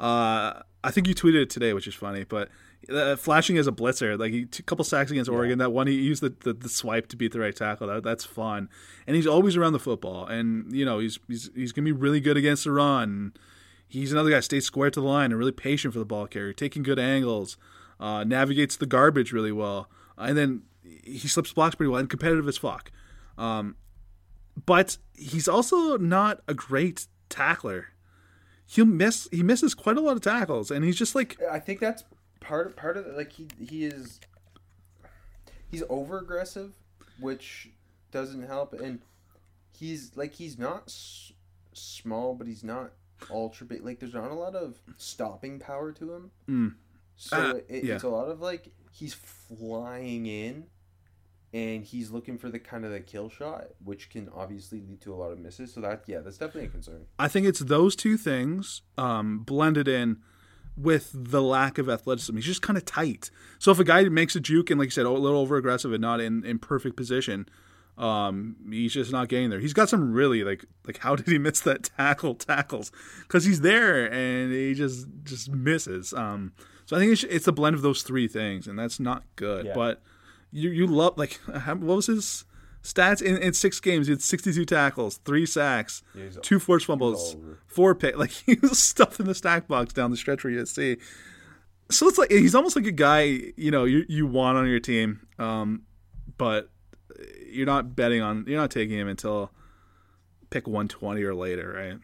[SPEAKER 2] Uh, I think you tweeted it today, which is funny, but uh, flashing as a blitzer, like he a couple sacks against Oregon. That one he used the, the, the swipe to beat the right tackle. That, that's fun, and he's always around the football. And you know he's he's he's gonna be really good against the run. He's another guy stays square to the line and really patient for the ball carrier, taking good angles, uh, navigates the garbage really well, and then he slips blocks pretty well and competitive as fuck. Um, but he's also not a great tackler. He'll miss. He misses quite a lot of tackles, and he's just like
[SPEAKER 1] I think that's part of part of it. Like he he is he's over aggressive, which doesn't help, and he's like he's not s- small, but he's not ultra big. Like there's not a lot of stopping power to him. So
[SPEAKER 2] Uh,
[SPEAKER 1] it,
[SPEAKER 2] yeah.
[SPEAKER 1] it's a lot of like he's flying in. And he's looking for the kind of the kill shot, which can obviously lead to a lot of misses. So that, yeah, that's definitely a concern.
[SPEAKER 2] I think it's those two things um, blended in with the lack of athleticism. He's just kind of tight. So if a guy makes a juke and, like you said, a little over aggressive and not in, in perfect position, um, he's just not getting there. He's got some really like like how did he miss that tackle tackles? Because he's there and he just just misses. Um, so I think it's, it's a blend of those three things, and that's not good.
[SPEAKER 1] Yeah.
[SPEAKER 2] But you you love like what was his stats in, in six games? He had sixty two tackles, three sacks, two forced fumbles, four pick. Like he was stuffed in the stack box down the stretch where you see. So it's like he's almost like a guy you know you you want on your team, um, but you're not betting on you're not taking him until pick one twenty or later, right?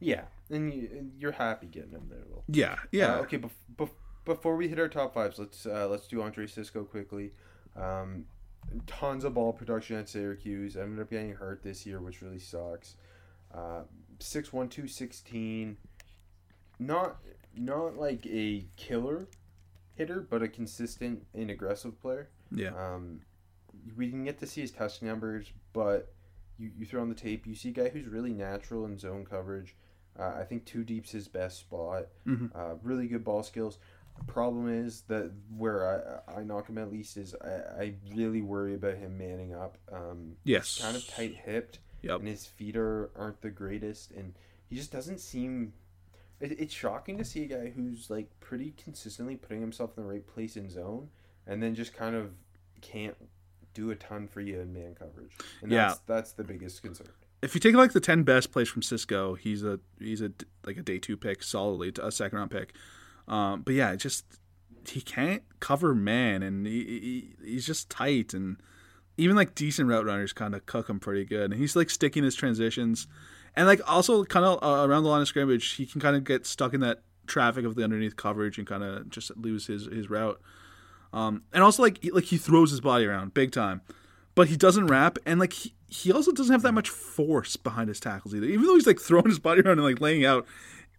[SPEAKER 1] Yeah, and you, you're happy getting him there, Will.
[SPEAKER 2] Yeah, yeah.
[SPEAKER 1] Uh, okay, bef- bef- before we hit our top fives, let's uh, let's do Andre Cisco quickly. Um, tons of ball production at Syracuse. Ended up getting hurt this year, which really sucks. Uh, six one two sixteen. Not not like a killer hitter, but a consistent and aggressive player.
[SPEAKER 2] yeah.
[SPEAKER 1] Um, we can get to see his touch numbers, but you, you throw on the tape, you see a guy who's really natural in zone coverage. Uh, I think two deep's his best spot. Uh, really good ball skills. The problem is that where I, I knock him at least is I, I really worry about him manning up. Um,
[SPEAKER 2] Yes.
[SPEAKER 1] kind of tight hipped,
[SPEAKER 2] Yep.
[SPEAKER 1] and his feet are, aren't the greatest, and he just doesn't seem. It, it's shocking to see a guy who's like pretty consistently putting himself in the right place in zone, and then just kind of can't do a ton for you in man coverage. And
[SPEAKER 2] Yeah.
[SPEAKER 1] that's that's the biggest concern.
[SPEAKER 2] If you take like the ten best plays from Cisco, he's a he's a like a day two pick, solidly a second round pick. Um, but yeah, just he can't cover man, and he, he he's just tight, and even like decent route runners kind of cook him pretty good, and he's like sticking his transitions, and like also kind of uh, around the line of scrimmage, he can kind of get stuck in that traffic of the underneath coverage and kind of just lose his his route. Um, and also like he- like he throws his body around big time, but he doesn't rap and like he, he also doesn't have that much force behind his tackles either. Even though he's like throwing his body around and like laying out,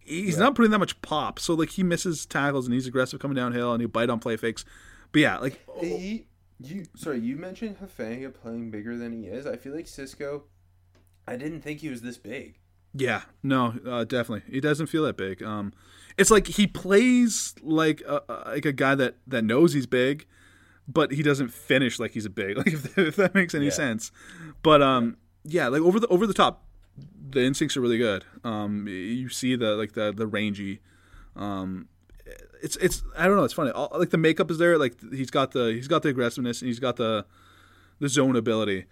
[SPEAKER 2] he's not putting that much pop. So like he misses tackles and he's aggressive coming downhill and he bite on play fakes. But yeah, like
[SPEAKER 1] He, you sorry, you mentioned Hufanga playing bigger than he is. I feel like Cisco. I didn't think he was this big.
[SPEAKER 2] Yeah, no, uh, definitely. He doesn't feel that big. Um, it's like he plays like a, like a guy that that knows he's big, but he doesn't finish like he's a big. Like if, if that makes any
[SPEAKER 1] Yeah.
[SPEAKER 2] sense. But um, yeah, like over the over the top, the instincts are really good. Um, you see the like the the rangy. Um, it's it's I don't know. It's funny. All, like the makeup is there. Like he's got the he's got the aggressiveness and he's got the the zone ability.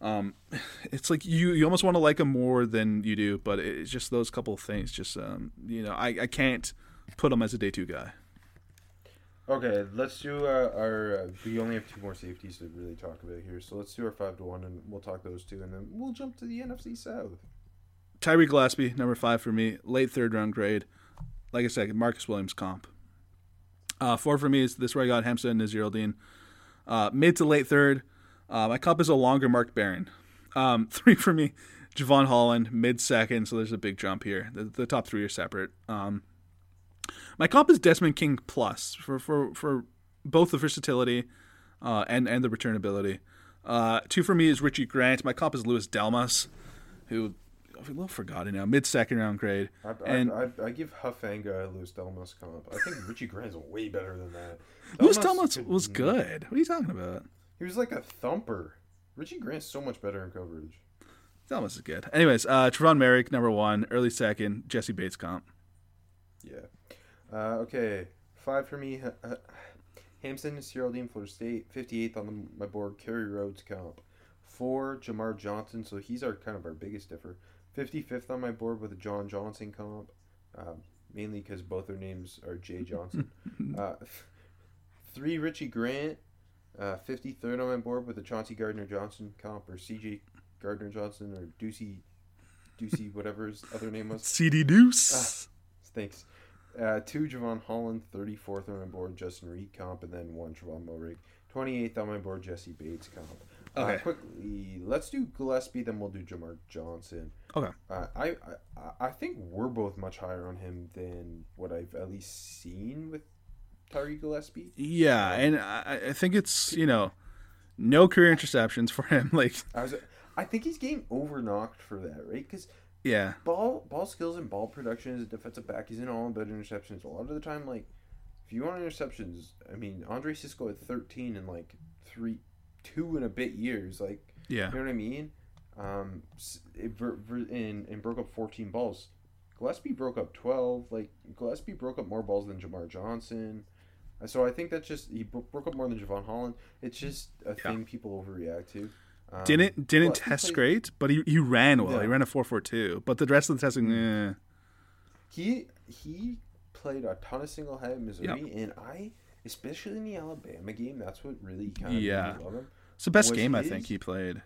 [SPEAKER 2] Um, it's like you you almost want to like him more than you do, but it's just those couple of things. Just um, you know, I I can't put him as a day two guy.
[SPEAKER 1] Okay, let's do uh, our. Uh, we only have two more safeties to really talk about here, so let's do our five to one, and we'll talk those two, and then we'll jump to the NFC South.
[SPEAKER 2] Tyree Gillespie, number five for me, late third round grade. Like I said, Marcus Williams comp. Uh, four for me is this where I got Hamsah and Nazir Uh, mid to late third, uh, my comp is a longer Mark Barron. Um, three for me, Jevon Holland, mid second, so there's a big jump here. The, the top three are separate. Um, my comp is Desmond King plus for for, for both the versatility uh, and and the return ability. Uh, two for me is Richie Grant. My comp is Louis Delmas, who a little forgotten now, mid second round grade.
[SPEAKER 1] I,
[SPEAKER 2] and
[SPEAKER 1] I, I, I give Hufanga a Louis Delmas comp. I think Richie Grant's way better than that.
[SPEAKER 2] Louis
[SPEAKER 1] Delmas
[SPEAKER 2] Delmas was good. What are you talking about?
[SPEAKER 1] He was like a thumper. Richie Grant's so much better in coverage.
[SPEAKER 2] Delmas is good. Anyways, uh, Trevon Moehrig, number one, early second, Jessie Bates comp.
[SPEAKER 1] Yeah. Uh, okay, five for me. Uh, Hamsah and Florida State. 58th on the, my board, Kerry Rhodes comp. Four, Jamar Johnson, so he's our kind of our biggest differ. 55th on my board with a John Johnson comp, um, mainly because both their names are Jay Johnson. uh, three, Richie Grant. Uh, 53rd on my board with a Chauncey Gardner Johnson comp, or CJ Gardner Johnson, or Ducey, Ducey, whatever his other name was.
[SPEAKER 2] CD Deuce.
[SPEAKER 1] Thanks. Uh, two Jevon Holland, 34th on my board, Justin Reid comp, and then one Javon Moehrig. 28th on my board, Jessie Bates comp. Uh,
[SPEAKER 2] Okay.
[SPEAKER 1] quickly, let's do Gillespie, then we'll do Jamar Johnson.
[SPEAKER 2] okay.
[SPEAKER 1] Uh, I, I I think we're both much higher on him than what I've at least seen with Tyree Gillespie.
[SPEAKER 2] Yeah, and I, I think it's you know, no career interceptions for him. Like,
[SPEAKER 1] I was, I think he's getting overknocked for that, right? Because
[SPEAKER 2] yeah,
[SPEAKER 1] ball ball skills and ball production as a defensive back isn't all about interceptions. A lot of the time, like if you want interceptions, I mean Andre Cisco had thirteen in like three, two and a bit years. Like
[SPEAKER 2] yeah,
[SPEAKER 1] you know what I mean? Um, it, ver, ver, and and broke up fourteen balls. Gillespie broke up twelve. Like Gillespie broke up more balls than Jamar Johnson. So I think that's just he broke up more than Jevon Holland. It's just a thing people overreact to. Um,
[SPEAKER 2] didn't didn't test
[SPEAKER 1] played-
[SPEAKER 2] great, but he, he ran well.
[SPEAKER 1] Yeah.
[SPEAKER 2] He ran a four four two, but the rest of the testing, eh.
[SPEAKER 1] He he played a ton of single in Missouri, and I, especially in the Alabama game, that's what really kind of
[SPEAKER 2] Yeah.
[SPEAKER 1] made me love him.
[SPEAKER 2] it's the best game I think he played.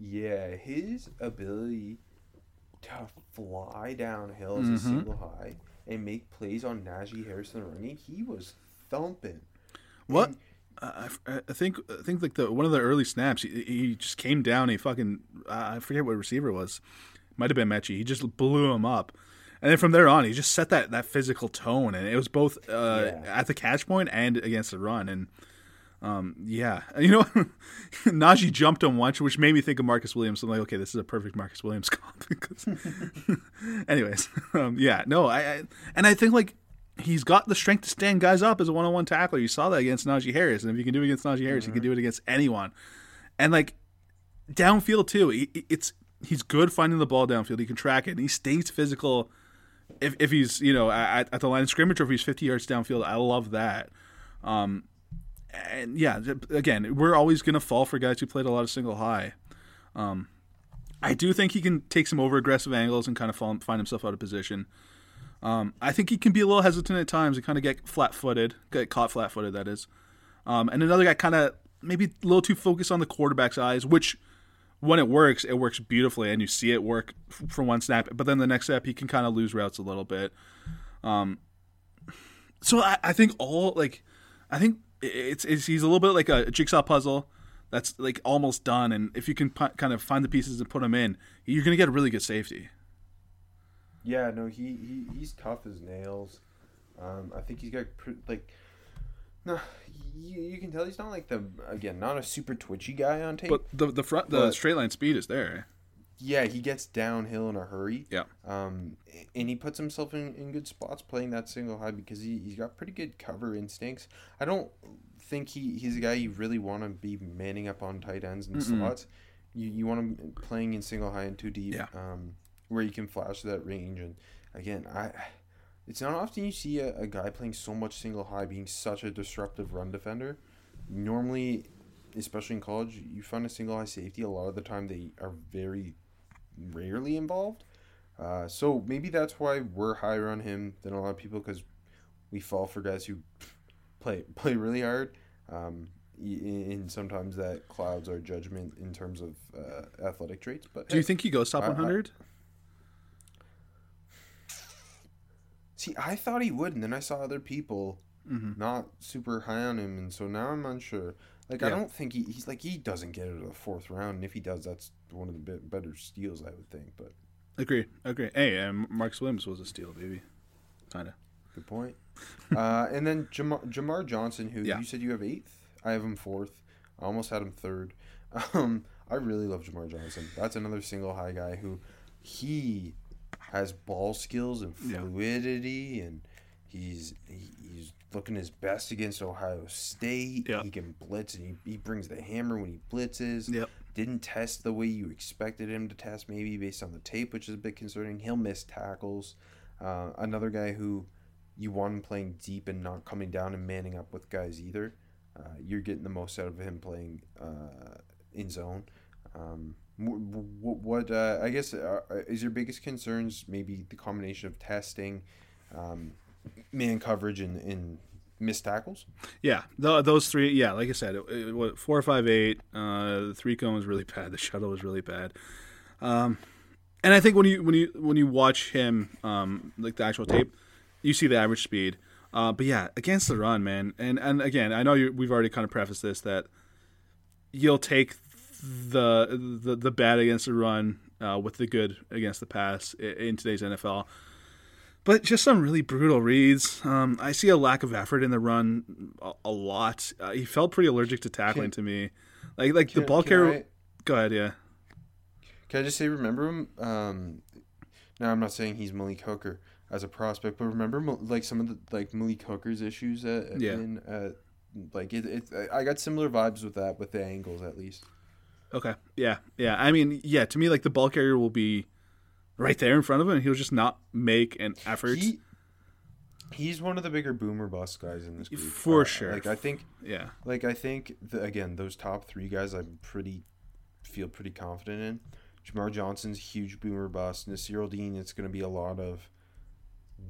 [SPEAKER 1] Yeah, his ability to fly downhill as a
[SPEAKER 2] Mm-hmm.
[SPEAKER 1] single high and make plays on Najee Harris in the run he was thumping.
[SPEAKER 2] What?
[SPEAKER 1] And-
[SPEAKER 2] I, I- think I think like the one of the early snaps, he, he just came down. He fucking uh, I forget what receiver it was. Might have been Metchie. He just blew him up, and then from there on, he just set that, that physical tone, and it was both uh,
[SPEAKER 1] Yeah.
[SPEAKER 2] at the catch point and against the run. And um, yeah, you know, Najee jumped him once, which made me think of Marcus Williams. I'm like, okay, this is a perfect Marcus Williams comp. Anyways, um, yeah, no, I, I and I think like he's got the strength to stand guys up as a one-on-one tackler. You saw that against Najee Harris, and if you can do it against Najee Harris, you can do it against anyone. And like downfield too, it's he's good finding the ball downfield. He can track it, and he stays physical. If, if he's you know at, at the line of scrimmage or if he's 50 yards downfield, I love that. Um, and yeah, again, we're always gonna fall for guys who played a lot of single high. Um, I do think he can take some over aggressive angles and kind of fall, find himself out of position. Um, I think he can be a little hesitant at times and kind of get flat footed, get caught flat footed, that is. Um, and another guy kind of maybe a little too focused on the quarterback's eyes, which when it works, it works beautifully and you see it work f- for one snap. But then the next step, he can kind of lose routes a little bit. Um, so I, I think all like, I think it's, it's he's a little bit like a jigsaw puzzle that's like almost done. And if you can pi- kind of find the pieces and put them in, you're going to get a really good safety.
[SPEAKER 1] Yeah, no, he, he he's tough as nails. Um, I think he's got pr- like, no, you, you can tell he's not like the again not a super twitchy guy on tape.
[SPEAKER 2] But the the front the straight line speed is there.
[SPEAKER 1] yeah, he gets downhill in a hurry.
[SPEAKER 2] Yeah.
[SPEAKER 1] Um, and he puts himself in, in good spots playing that single high because he, he's got pretty good cover instincts. I don't think he, he's a guy you really want to be manning up on tight ends and slots. You, you want him playing in single high and too deep,
[SPEAKER 2] Yeah.
[SPEAKER 1] um, where you can flash that range. And again, I it's not often you see a, a guy playing so much single high being such a disruptive run defender. Normally, especially in college, you find a single high safety. A lot of the time, they are very rarely involved. Uh, so maybe that's why we're higher on him than a lot of people because we fall for guys who play play really hard. Um, and sometimes that clouds our judgment in terms of uh, athletic traits. But
[SPEAKER 2] Do you think he goes top
[SPEAKER 1] I- I- See, I thought he would, and then I saw other people
[SPEAKER 2] Mm-hmm.
[SPEAKER 1] not super high on him, and so now I'm unsure. Like, I don't think he, he's like he doesn't get it to the fourth round, and if he does, that's one of the better steals, I would think. But
[SPEAKER 2] Agree, agree. Hey, and Mark Williams was a steal, baby. Kind of.
[SPEAKER 1] good point. uh, and then Jamar, Jamar Johnson, who
[SPEAKER 2] Yeah.
[SPEAKER 1] you said you have eighth, I have him fourth. I almost had him third. Um, I really love Jamar Johnson. That's another single high guy who he has ball skills and
[SPEAKER 2] Yeah.
[SPEAKER 1] fluidity, and he's he, he's looking his best against Ohio State.
[SPEAKER 2] Yeah.
[SPEAKER 1] He can blitz, and he, he brings the hammer when he blitzes.
[SPEAKER 2] Yep.
[SPEAKER 1] Didn't test the way you expected him to test, maybe based on the tape, which is a bit concerning. He'll miss tackles. Uh, another guy who you want him playing deep and not coming down and manning up with guys either. Uh, you're getting the most out of him playing uh, in zone. Um, what, uh, I guess uh, is your biggest concerns? Maybe the combination of testing, um, man coverage, and, and missed tackles.
[SPEAKER 2] Yeah, th- those three. Yeah, like I said, it, it, what, four, five, eight. Uh, the three cone was really bad. The shuttle was really bad. Um, and I think when you when you when you watch him, um, like the actual tape, you see the average speed. Uh, but yeah, against the run, man. And and again, I know you, we've already kind of prefaced this that you'll take the the the bad against the run uh, with the good against the pass i- in today's NFL. But just some really brutal reads. Um, I see a lack of effort in the run a, a lot. Uh, he felt pretty allergic to tackling to me. Like like the
[SPEAKER 1] Can-
[SPEAKER 2] ball carrier.
[SPEAKER 1] I-
[SPEAKER 2] Go ahead, yeah.
[SPEAKER 1] Can I just say, remember him? Um, now I'm not saying he's Malik Hooker as a prospect, but remember like some of the like Malik Hooker's issues at, at
[SPEAKER 2] Yeah.
[SPEAKER 1] in, uh, like it, it. I got similar vibes with that with the angles at least.
[SPEAKER 2] Okay. Yeah. Yeah. I mean, yeah. To me, like the ball carrier will be right there in front of him, and he'll just not make an effort.
[SPEAKER 1] He, he's one of the bigger boomer bust guys in this group
[SPEAKER 2] For
[SPEAKER 1] Uh,
[SPEAKER 2] sure.
[SPEAKER 1] Like I think,
[SPEAKER 2] yeah.
[SPEAKER 1] like I think the, again those top three guys, I'm pretty feel pretty confident in. Jamar Johnson's huge boomer bust. Nasirildeen, it's going to be a lot of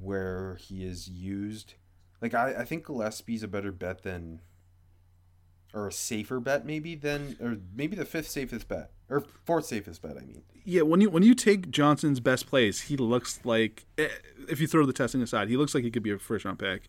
[SPEAKER 1] where he is used. Like I, I think Gillespie's a better bet than, or a safer bet maybe than, or maybe the fifth safest bet or fourth safest bet. I mean,
[SPEAKER 2] Yeah. When you when you take Johnson's best plays, he looks like eh, if you throw the testing aside, he looks like he could be a first round pick.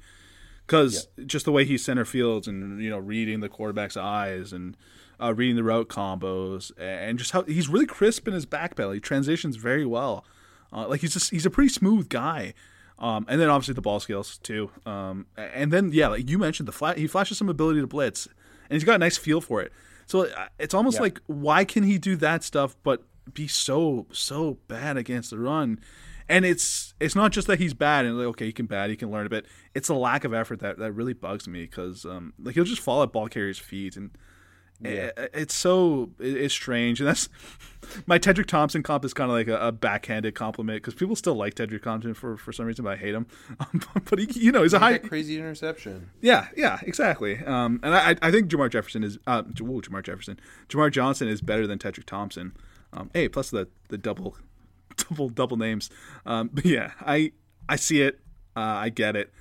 [SPEAKER 2] Because just the way he center fields and you know reading the quarterback's eyes and uh, reading the route combos and just how he's really crisp in his back pedal. He transitions very well. Uh, like he's just he's a pretty smooth guy. Um, and then obviously the ball skills too. Um, and then yeah, like you mentioned, the flat he flashes some ability to blitz, and he's got a nice feel for it. So uh, it's almost like why can he do that stuff but be so so bad against the run? And it's it's not just that he's bad and like okay he can bad he can learn a bit. It's a lack of effort that that really bugs me because um, like he'll just fall at ball carrier's feet and. I- It's so it- it's strange, and that's my Tedric Thompson comp is kind of like a, a backhanded compliment because people still like Tedric Thompson for, for some reason, but I hate him. Um, but he, you know, he's a high,
[SPEAKER 1] crazy interception.
[SPEAKER 2] yeah, yeah, exactly. Um, and I, I think Jamar Jefferson is, uh, whoa, Jamar Jefferson, Jamar Johnson is better than Tedric Thompson. Um, hey, plus the the double, double, double names. Um, but yeah, I I see it. Uh, I get it.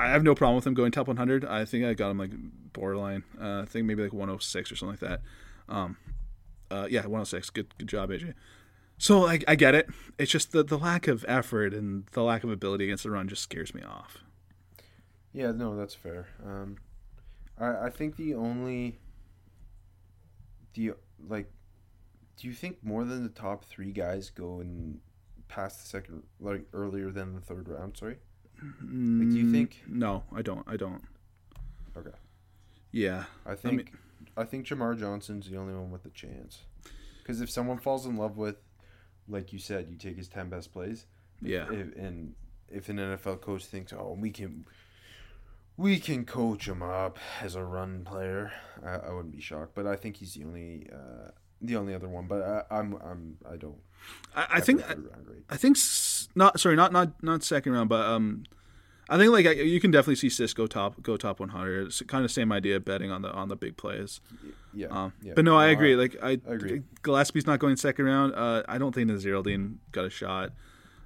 [SPEAKER 2] I have no problem with him going top 100. I think I got him like borderline. Uh, I think maybe like 106 or something like that. Um, uh, yeah, 106. Good, good job, AJ. So I, I get it. It's just the the lack of effort and the lack of ability against the run just scares me off.
[SPEAKER 1] Yeah, no, that's fair. Um, I I think the only the like, do you think more than the top three guys go in past the second like earlier than the third round? Sorry. Like, do you think?
[SPEAKER 2] No, I don't. I don't.
[SPEAKER 1] Okay.
[SPEAKER 2] Yeah.
[SPEAKER 1] I think
[SPEAKER 2] mean-
[SPEAKER 1] I think Jamar Johnson's the only one with a chance. Because if someone falls in love with, like you said, you take his ten best plays.
[SPEAKER 2] Yeah.
[SPEAKER 1] If, and if an NFL coach thinks, oh, we can, we can coach him up as a run player, I, I wouldn't be shocked. But I think he's the only, uh, the only other one. But I, I'm, I'm, I don't.
[SPEAKER 2] I, I think
[SPEAKER 1] grade.
[SPEAKER 2] I think not sorry, not not not second round, but um, I think like you can definitely see Cisco top go top 100. It's kind of same idea betting on the on the big plays.
[SPEAKER 1] yeah,
[SPEAKER 2] Um,
[SPEAKER 1] yeah.
[SPEAKER 2] But no, I agree. Like I,
[SPEAKER 1] I agree.
[SPEAKER 2] Gillespie's not going second round. Uh, I don't think Nasirildeen got a shot.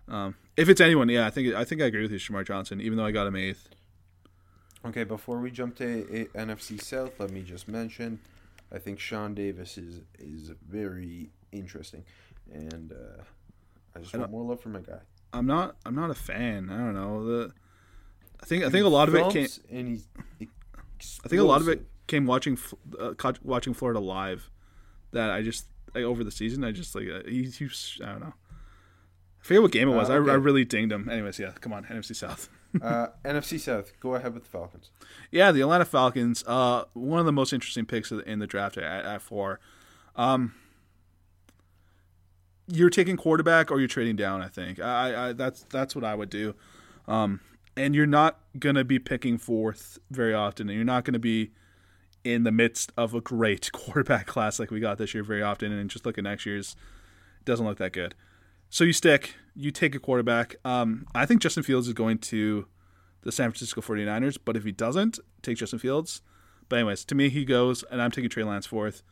[SPEAKER 2] Um, if it's anyone, yeah, I think I think I agree with you, Shamar Johnson. Even though I got him eighth.
[SPEAKER 1] Okay, before we jump to a- NFC South, let me just mention, I think Shawn Davis is is very interesting, and uh, I just
[SPEAKER 2] I
[SPEAKER 1] want more love for my guy.
[SPEAKER 2] I'm not I'm not a fan. I don't know the. I think I think a lot of it came.
[SPEAKER 1] And he's
[SPEAKER 2] I think a lot of it came watching uh, watching Florida live. That I just like over the season. I just like uh, he, he I don't know. I forget what game it was.
[SPEAKER 1] Uh,
[SPEAKER 2] I, I really dinged him. Anyways, yeah, come on, NFC South.
[SPEAKER 1] uh, NFC South. Go ahead with the Falcons.
[SPEAKER 2] Yeah, the Atlanta Falcons. Uh, one of the most interesting picks in the draft at, at four. Um, you're taking quarterback or you're trading down. I think I, I that's that's what I would do. Um, and you're not gonna be picking fourth very often, and you're not gonna be in the midst of a great quarterback class like we got this year very often. And just look at next year's, doesn't look that good. So you stick, you take a quarterback. Um, I think Justin Fields is going to the San Francisco 49ers, but if he doesn't, take Justin Fields. But anyways, to me, he goes, and I'm taking Trey Lance fourth.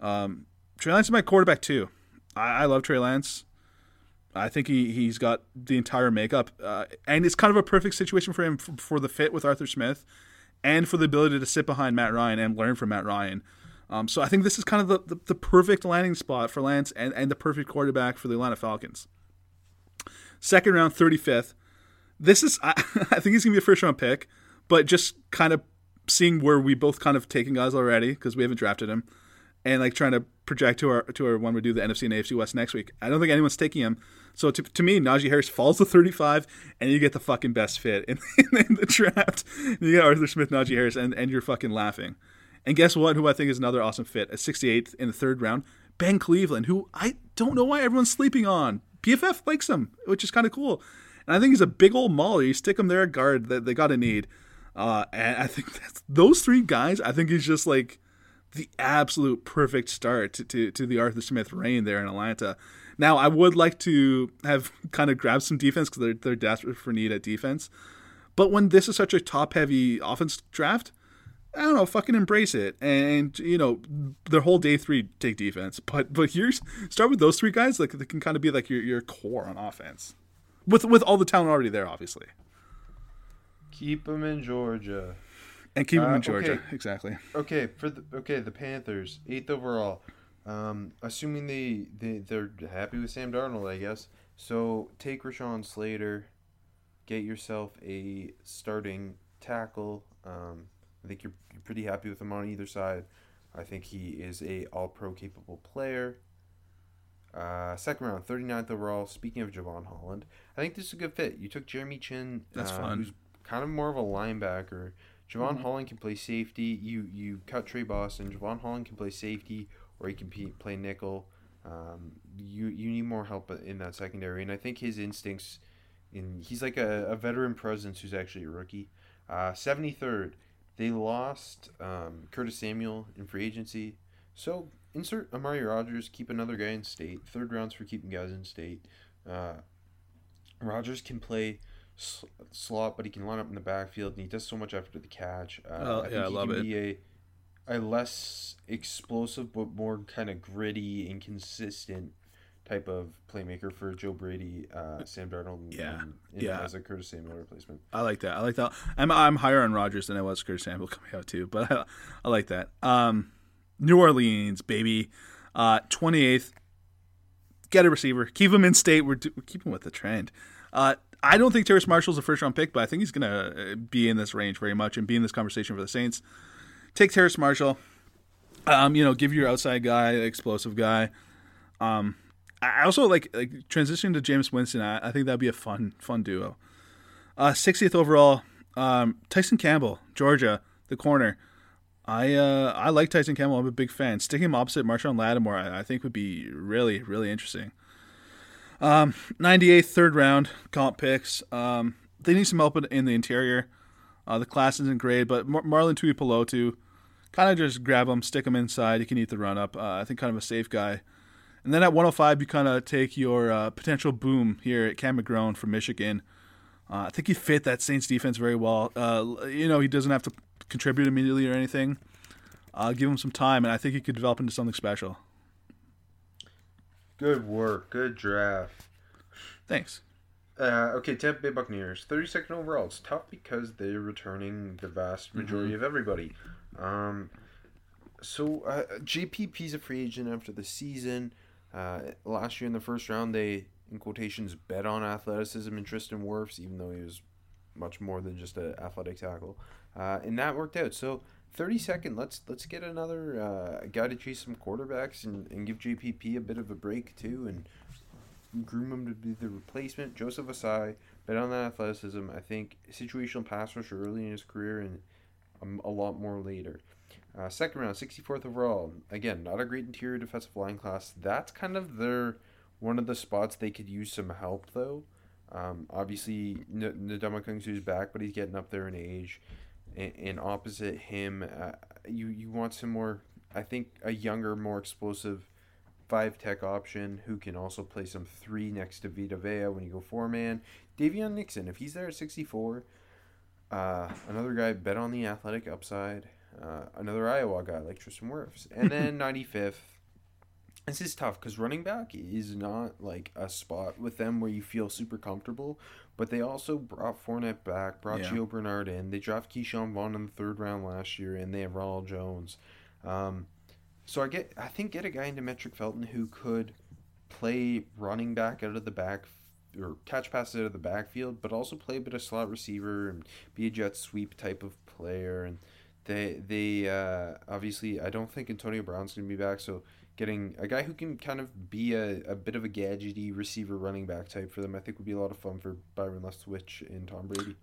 [SPEAKER 2] Um, Trey Lance is my quarterback too. I, I love Trey Lance. I think he he's got the entire makeup, uh, and it's kind of a perfect situation for him for, for the fit with Arthur Smith, and for the ability to sit behind Matt Ryan and learn from Matt Ryan. Um, so I think this is kind of the, the, the perfect landing spot for Lance and, and the perfect quarterback for the Atlanta Falcons. Second round, 35th. This is, I, I think he's going to be a first round pick, but just kind of seeing where we both kind of taken guys already because we haven't drafted him and like trying to project to our to our when we do the NFC and AFC West next week. I don't think anyone's taking him. So to, to me, Najee Harris falls to 35, and you get the fucking best fit in, in, the draft. You get Arthur Smith, Najee Harris, and, and you're fucking laughing. And guess what? Who I think is another awesome fit at 68th in the third round, Ben Cleveland, who I don't know why everyone's sleeping on. PFF likes him, which is kind of cool. And I think he's a big old mauler. You stick him there at guard that they got to need. Uh, and I think that's those three guys. I think he's just like the absolute perfect start to, to, to the Arthur Smith reign there in Atlanta. Now, I would like to have kind of grabbed some defense because they're, they're desperate for need at defense. But when this is such a top heavy offense draft, I don't know, fucking embrace it. And, you know, their whole day three take defense. But but here's start with those three guys, like they can kind of be like your, your core on offense. With with all the talent already there, obviously.
[SPEAKER 1] Keep them in Georgia.
[SPEAKER 2] And keep
[SPEAKER 1] Uh,
[SPEAKER 2] in Georgia.
[SPEAKER 1] okay.
[SPEAKER 2] Exactly.
[SPEAKER 1] Okay, for the okay the Panthers eighth overall. Um, assuming they they they're happy with Sam Darnold, I guess. So take Rashawn Slater, get yourself a starting tackle. Um, I think you're, you're pretty happy with him on either side. I think he is a All Pro capable player. Uh, second round, 39th overall. Speaking of Jevon Holland, I think this is a good fit. You took Jeremy Chinn,
[SPEAKER 2] That's
[SPEAKER 1] uh,
[SPEAKER 2] fun.
[SPEAKER 1] who's kind of more of a linebacker. Jevon Holland can play safety. You you cut Tre Boston. Jevon Holland can play safety, or he can pe- play nickel. Um, you you need more help in that secondary, and I think his instincts. In he's like a, a veteran presence who's actually a rookie. Seventy third, they lost um, Curtis Samuel in free agency, so insert Amari Rogers. Keep another guy in state. Third rounds for keeping guys in state. Uh, Rogers can play slot, but he can line up in the backfield, and he does so much after the catch. Uh,
[SPEAKER 2] Oh,
[SPEAKER 1] I think
[SPEAKER 2] yeah, I
[SPEAKER 1] he
[SPEAKER 2] love
[SPEAKER 1] can
[SPEAKER 2] it.
[SPEAKER 1] Be a, a less explosive but more kind of gritty and consistent type of playmaker for Joe Brady, uh, Sam Darnold,
[SPEAKER 2] Yeah,
[SPEAKER 1] and, and
[SPEAKER 2] yeah.
[SPEAKER 1] as a Curtis Samuel replacement.
[SPEAKER 2] I like that. I like that. I'm I'm higher on Rogers than I was Curtis Samuel coming out too, but I, I like that. Um, New Orleans, baby, uh, 28th. Get a receiver. Keep him in state. We're, do- we're keeping with the trend. Uh, I don't think Terrace Marshall's a first round pick, but I think he's gonna uh, be in this range very much and be in this conversation for the Saints. Take Terrace Marshall. Um, you know, give your outside guy, explosive guy. Um, I also like like transition to Jameis Winston. I, I think that'd be a fun fun duo. Uh, 60th overall, um, Tyson Campbell, Georgia, the corner. I uh, I like Tyson Campbell. I'm a big fan. Sticking him opposite Marshon Lattimore, I, I think would be really really interesting. Um, 98th third round comp picks. Um, they need some help in the interior. Uh, the class isn't great, but Mar- Marlon Tuipulotu, kind of just grab him, stick him inside. He can eat the run up. Uh, I think kind of a safe guy. And then at 105, you kind of take your uh, potential boom here at Cam McGrone from Michigan. Uh, I think he fit that Saints defense very well. Uh, you know, he doesn't have to contribute immediately or anything. Uh, give him some time, and I think he could develop into something special.
[SPEAKER 1] Good work. Good draft.
[SPEAKER 2] Thanks.
[SPEAKER 1] Uh, okay, Tampa Bay Buccaneers, 32nd overall. It's tough because they're returning the vast majority mm-hmm. of everybody. Um, so uh, JPP's a free agent after the season. Uh, last year in the first round, they in quotations bet on athleticism and Tristan Wirfs, even though he was much more than just an athletic tackle, uh, and that worked out. So 32nd, let's let's get another uh, guy to chase some quarterbacks and, and give JPP a bit of a break too, and groom him to be the replacement. Joseph Ossai, bet on that athleticism. I think situational pass rusher early in his career and um, a lot more later. Uh, second round, 64th overall. Again, not a great interior defensive line class. That's kind of their one of the spots they could use some help though. Um, obviously, N- Ndamukong Suh's back, but he's getting up there in age. And, and opposite him, uh, you you want some more. I think a younger, more explosive five tech option who can also play some three next to Vita Vea when you go four man. Daviyon Nixon, if he's there at 64, uh, another guy bet on the athletic upside. Uh, another Iowa guy like Tristan Wirfs. And then 95th. This is tough because running back is not like a spot with them where you feel super comfortable. But they also brought Fournette back, brought yeah. Gio Bernard in. They dropped Ke'Shawn Vaughn in the third round last year, and they have Ronald Jones. Um, so I get, I think, get a guy into Demetric Felton who could play running back out of the back or catch passes out of the backfield, but also play a bit of slot receiver and be a jet sweep type of player. And they they uh, obviously I don't think Antonio Brown's gonna be back, so getting a guy who can kind of be a, a bit of a gadgety receiver running back type for them, I think would be a lot of fun for Byron Leftwich and Tom Brady.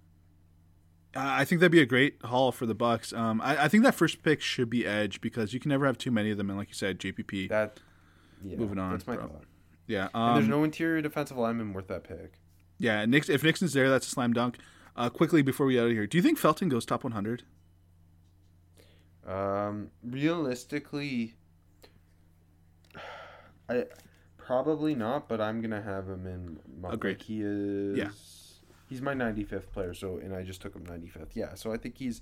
[SPEAKER 2] I think that'd be a great haul for the Bucs. Um, I, I, think that first pick should be edge because you can never have too many of them, and like you said, JPP.
[SPEAKER 1] That yeah,
[SPEAKER 2] moving on.
[SPEAKER 1] That's my thought.
[SPEAKER 2] Yeah,
[SPEAKER 1] um, there's no interior defensive lineman worth that pick.
[SPEAKER 2] Yeah, Nix, if Nixon's there, that's a slam dunk. Uh, quickly before we get out of here, do you think Felton goes top 100?
[SPEAKER 1] Um, realistically, I probably not, but I'm gonna have him in. My,
[SPEAKER 2] Agreed.
[SPEAKER 1] Like he is.
[SPEAKER 2] Yeah.
[SPEAKER 1] He's my 95th player, so and I just took him 95th. Yeah, so I think he's.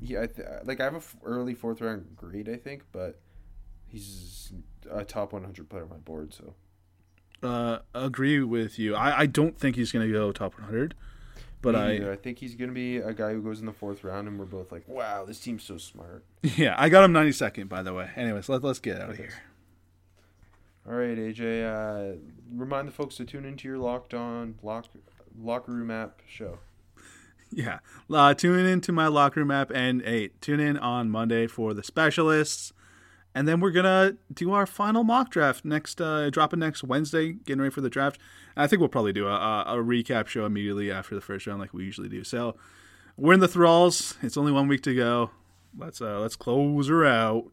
[SPEAKER 1] Yeah, I th- like I have a f- early fourth round grade, I think, but he's a top 100 player on my board. So.
[SPEAKER 2] Uh, agree with you. I, I don't think he's gonna go top 100. But I,
[SPEAKER 1] I think he's gonna be a guy who goes in the fourth round, and we're both like, "Wow, this team's so smart."
[SPEAKER 2] Yeah, I got him ninety second, by the way. Anyways, let let's get out of here.
[SPEAKER 1] All right, AJ. Uh, remind the folks to tune into your locked on lock locker room app show.
[SPEAKER 2] Yeah, uh, tune into my locker room app, and hey, tune in on Monday for the specialists, and then we're gonna do our final mock draft next, uh, dropping next Wednesday, getting ready for the draft. I think we'll probably do a, a, recap show immediately after the first round, like we usually do. So we're in the thralls. It's only one week to go. Let's uh, let's close her out.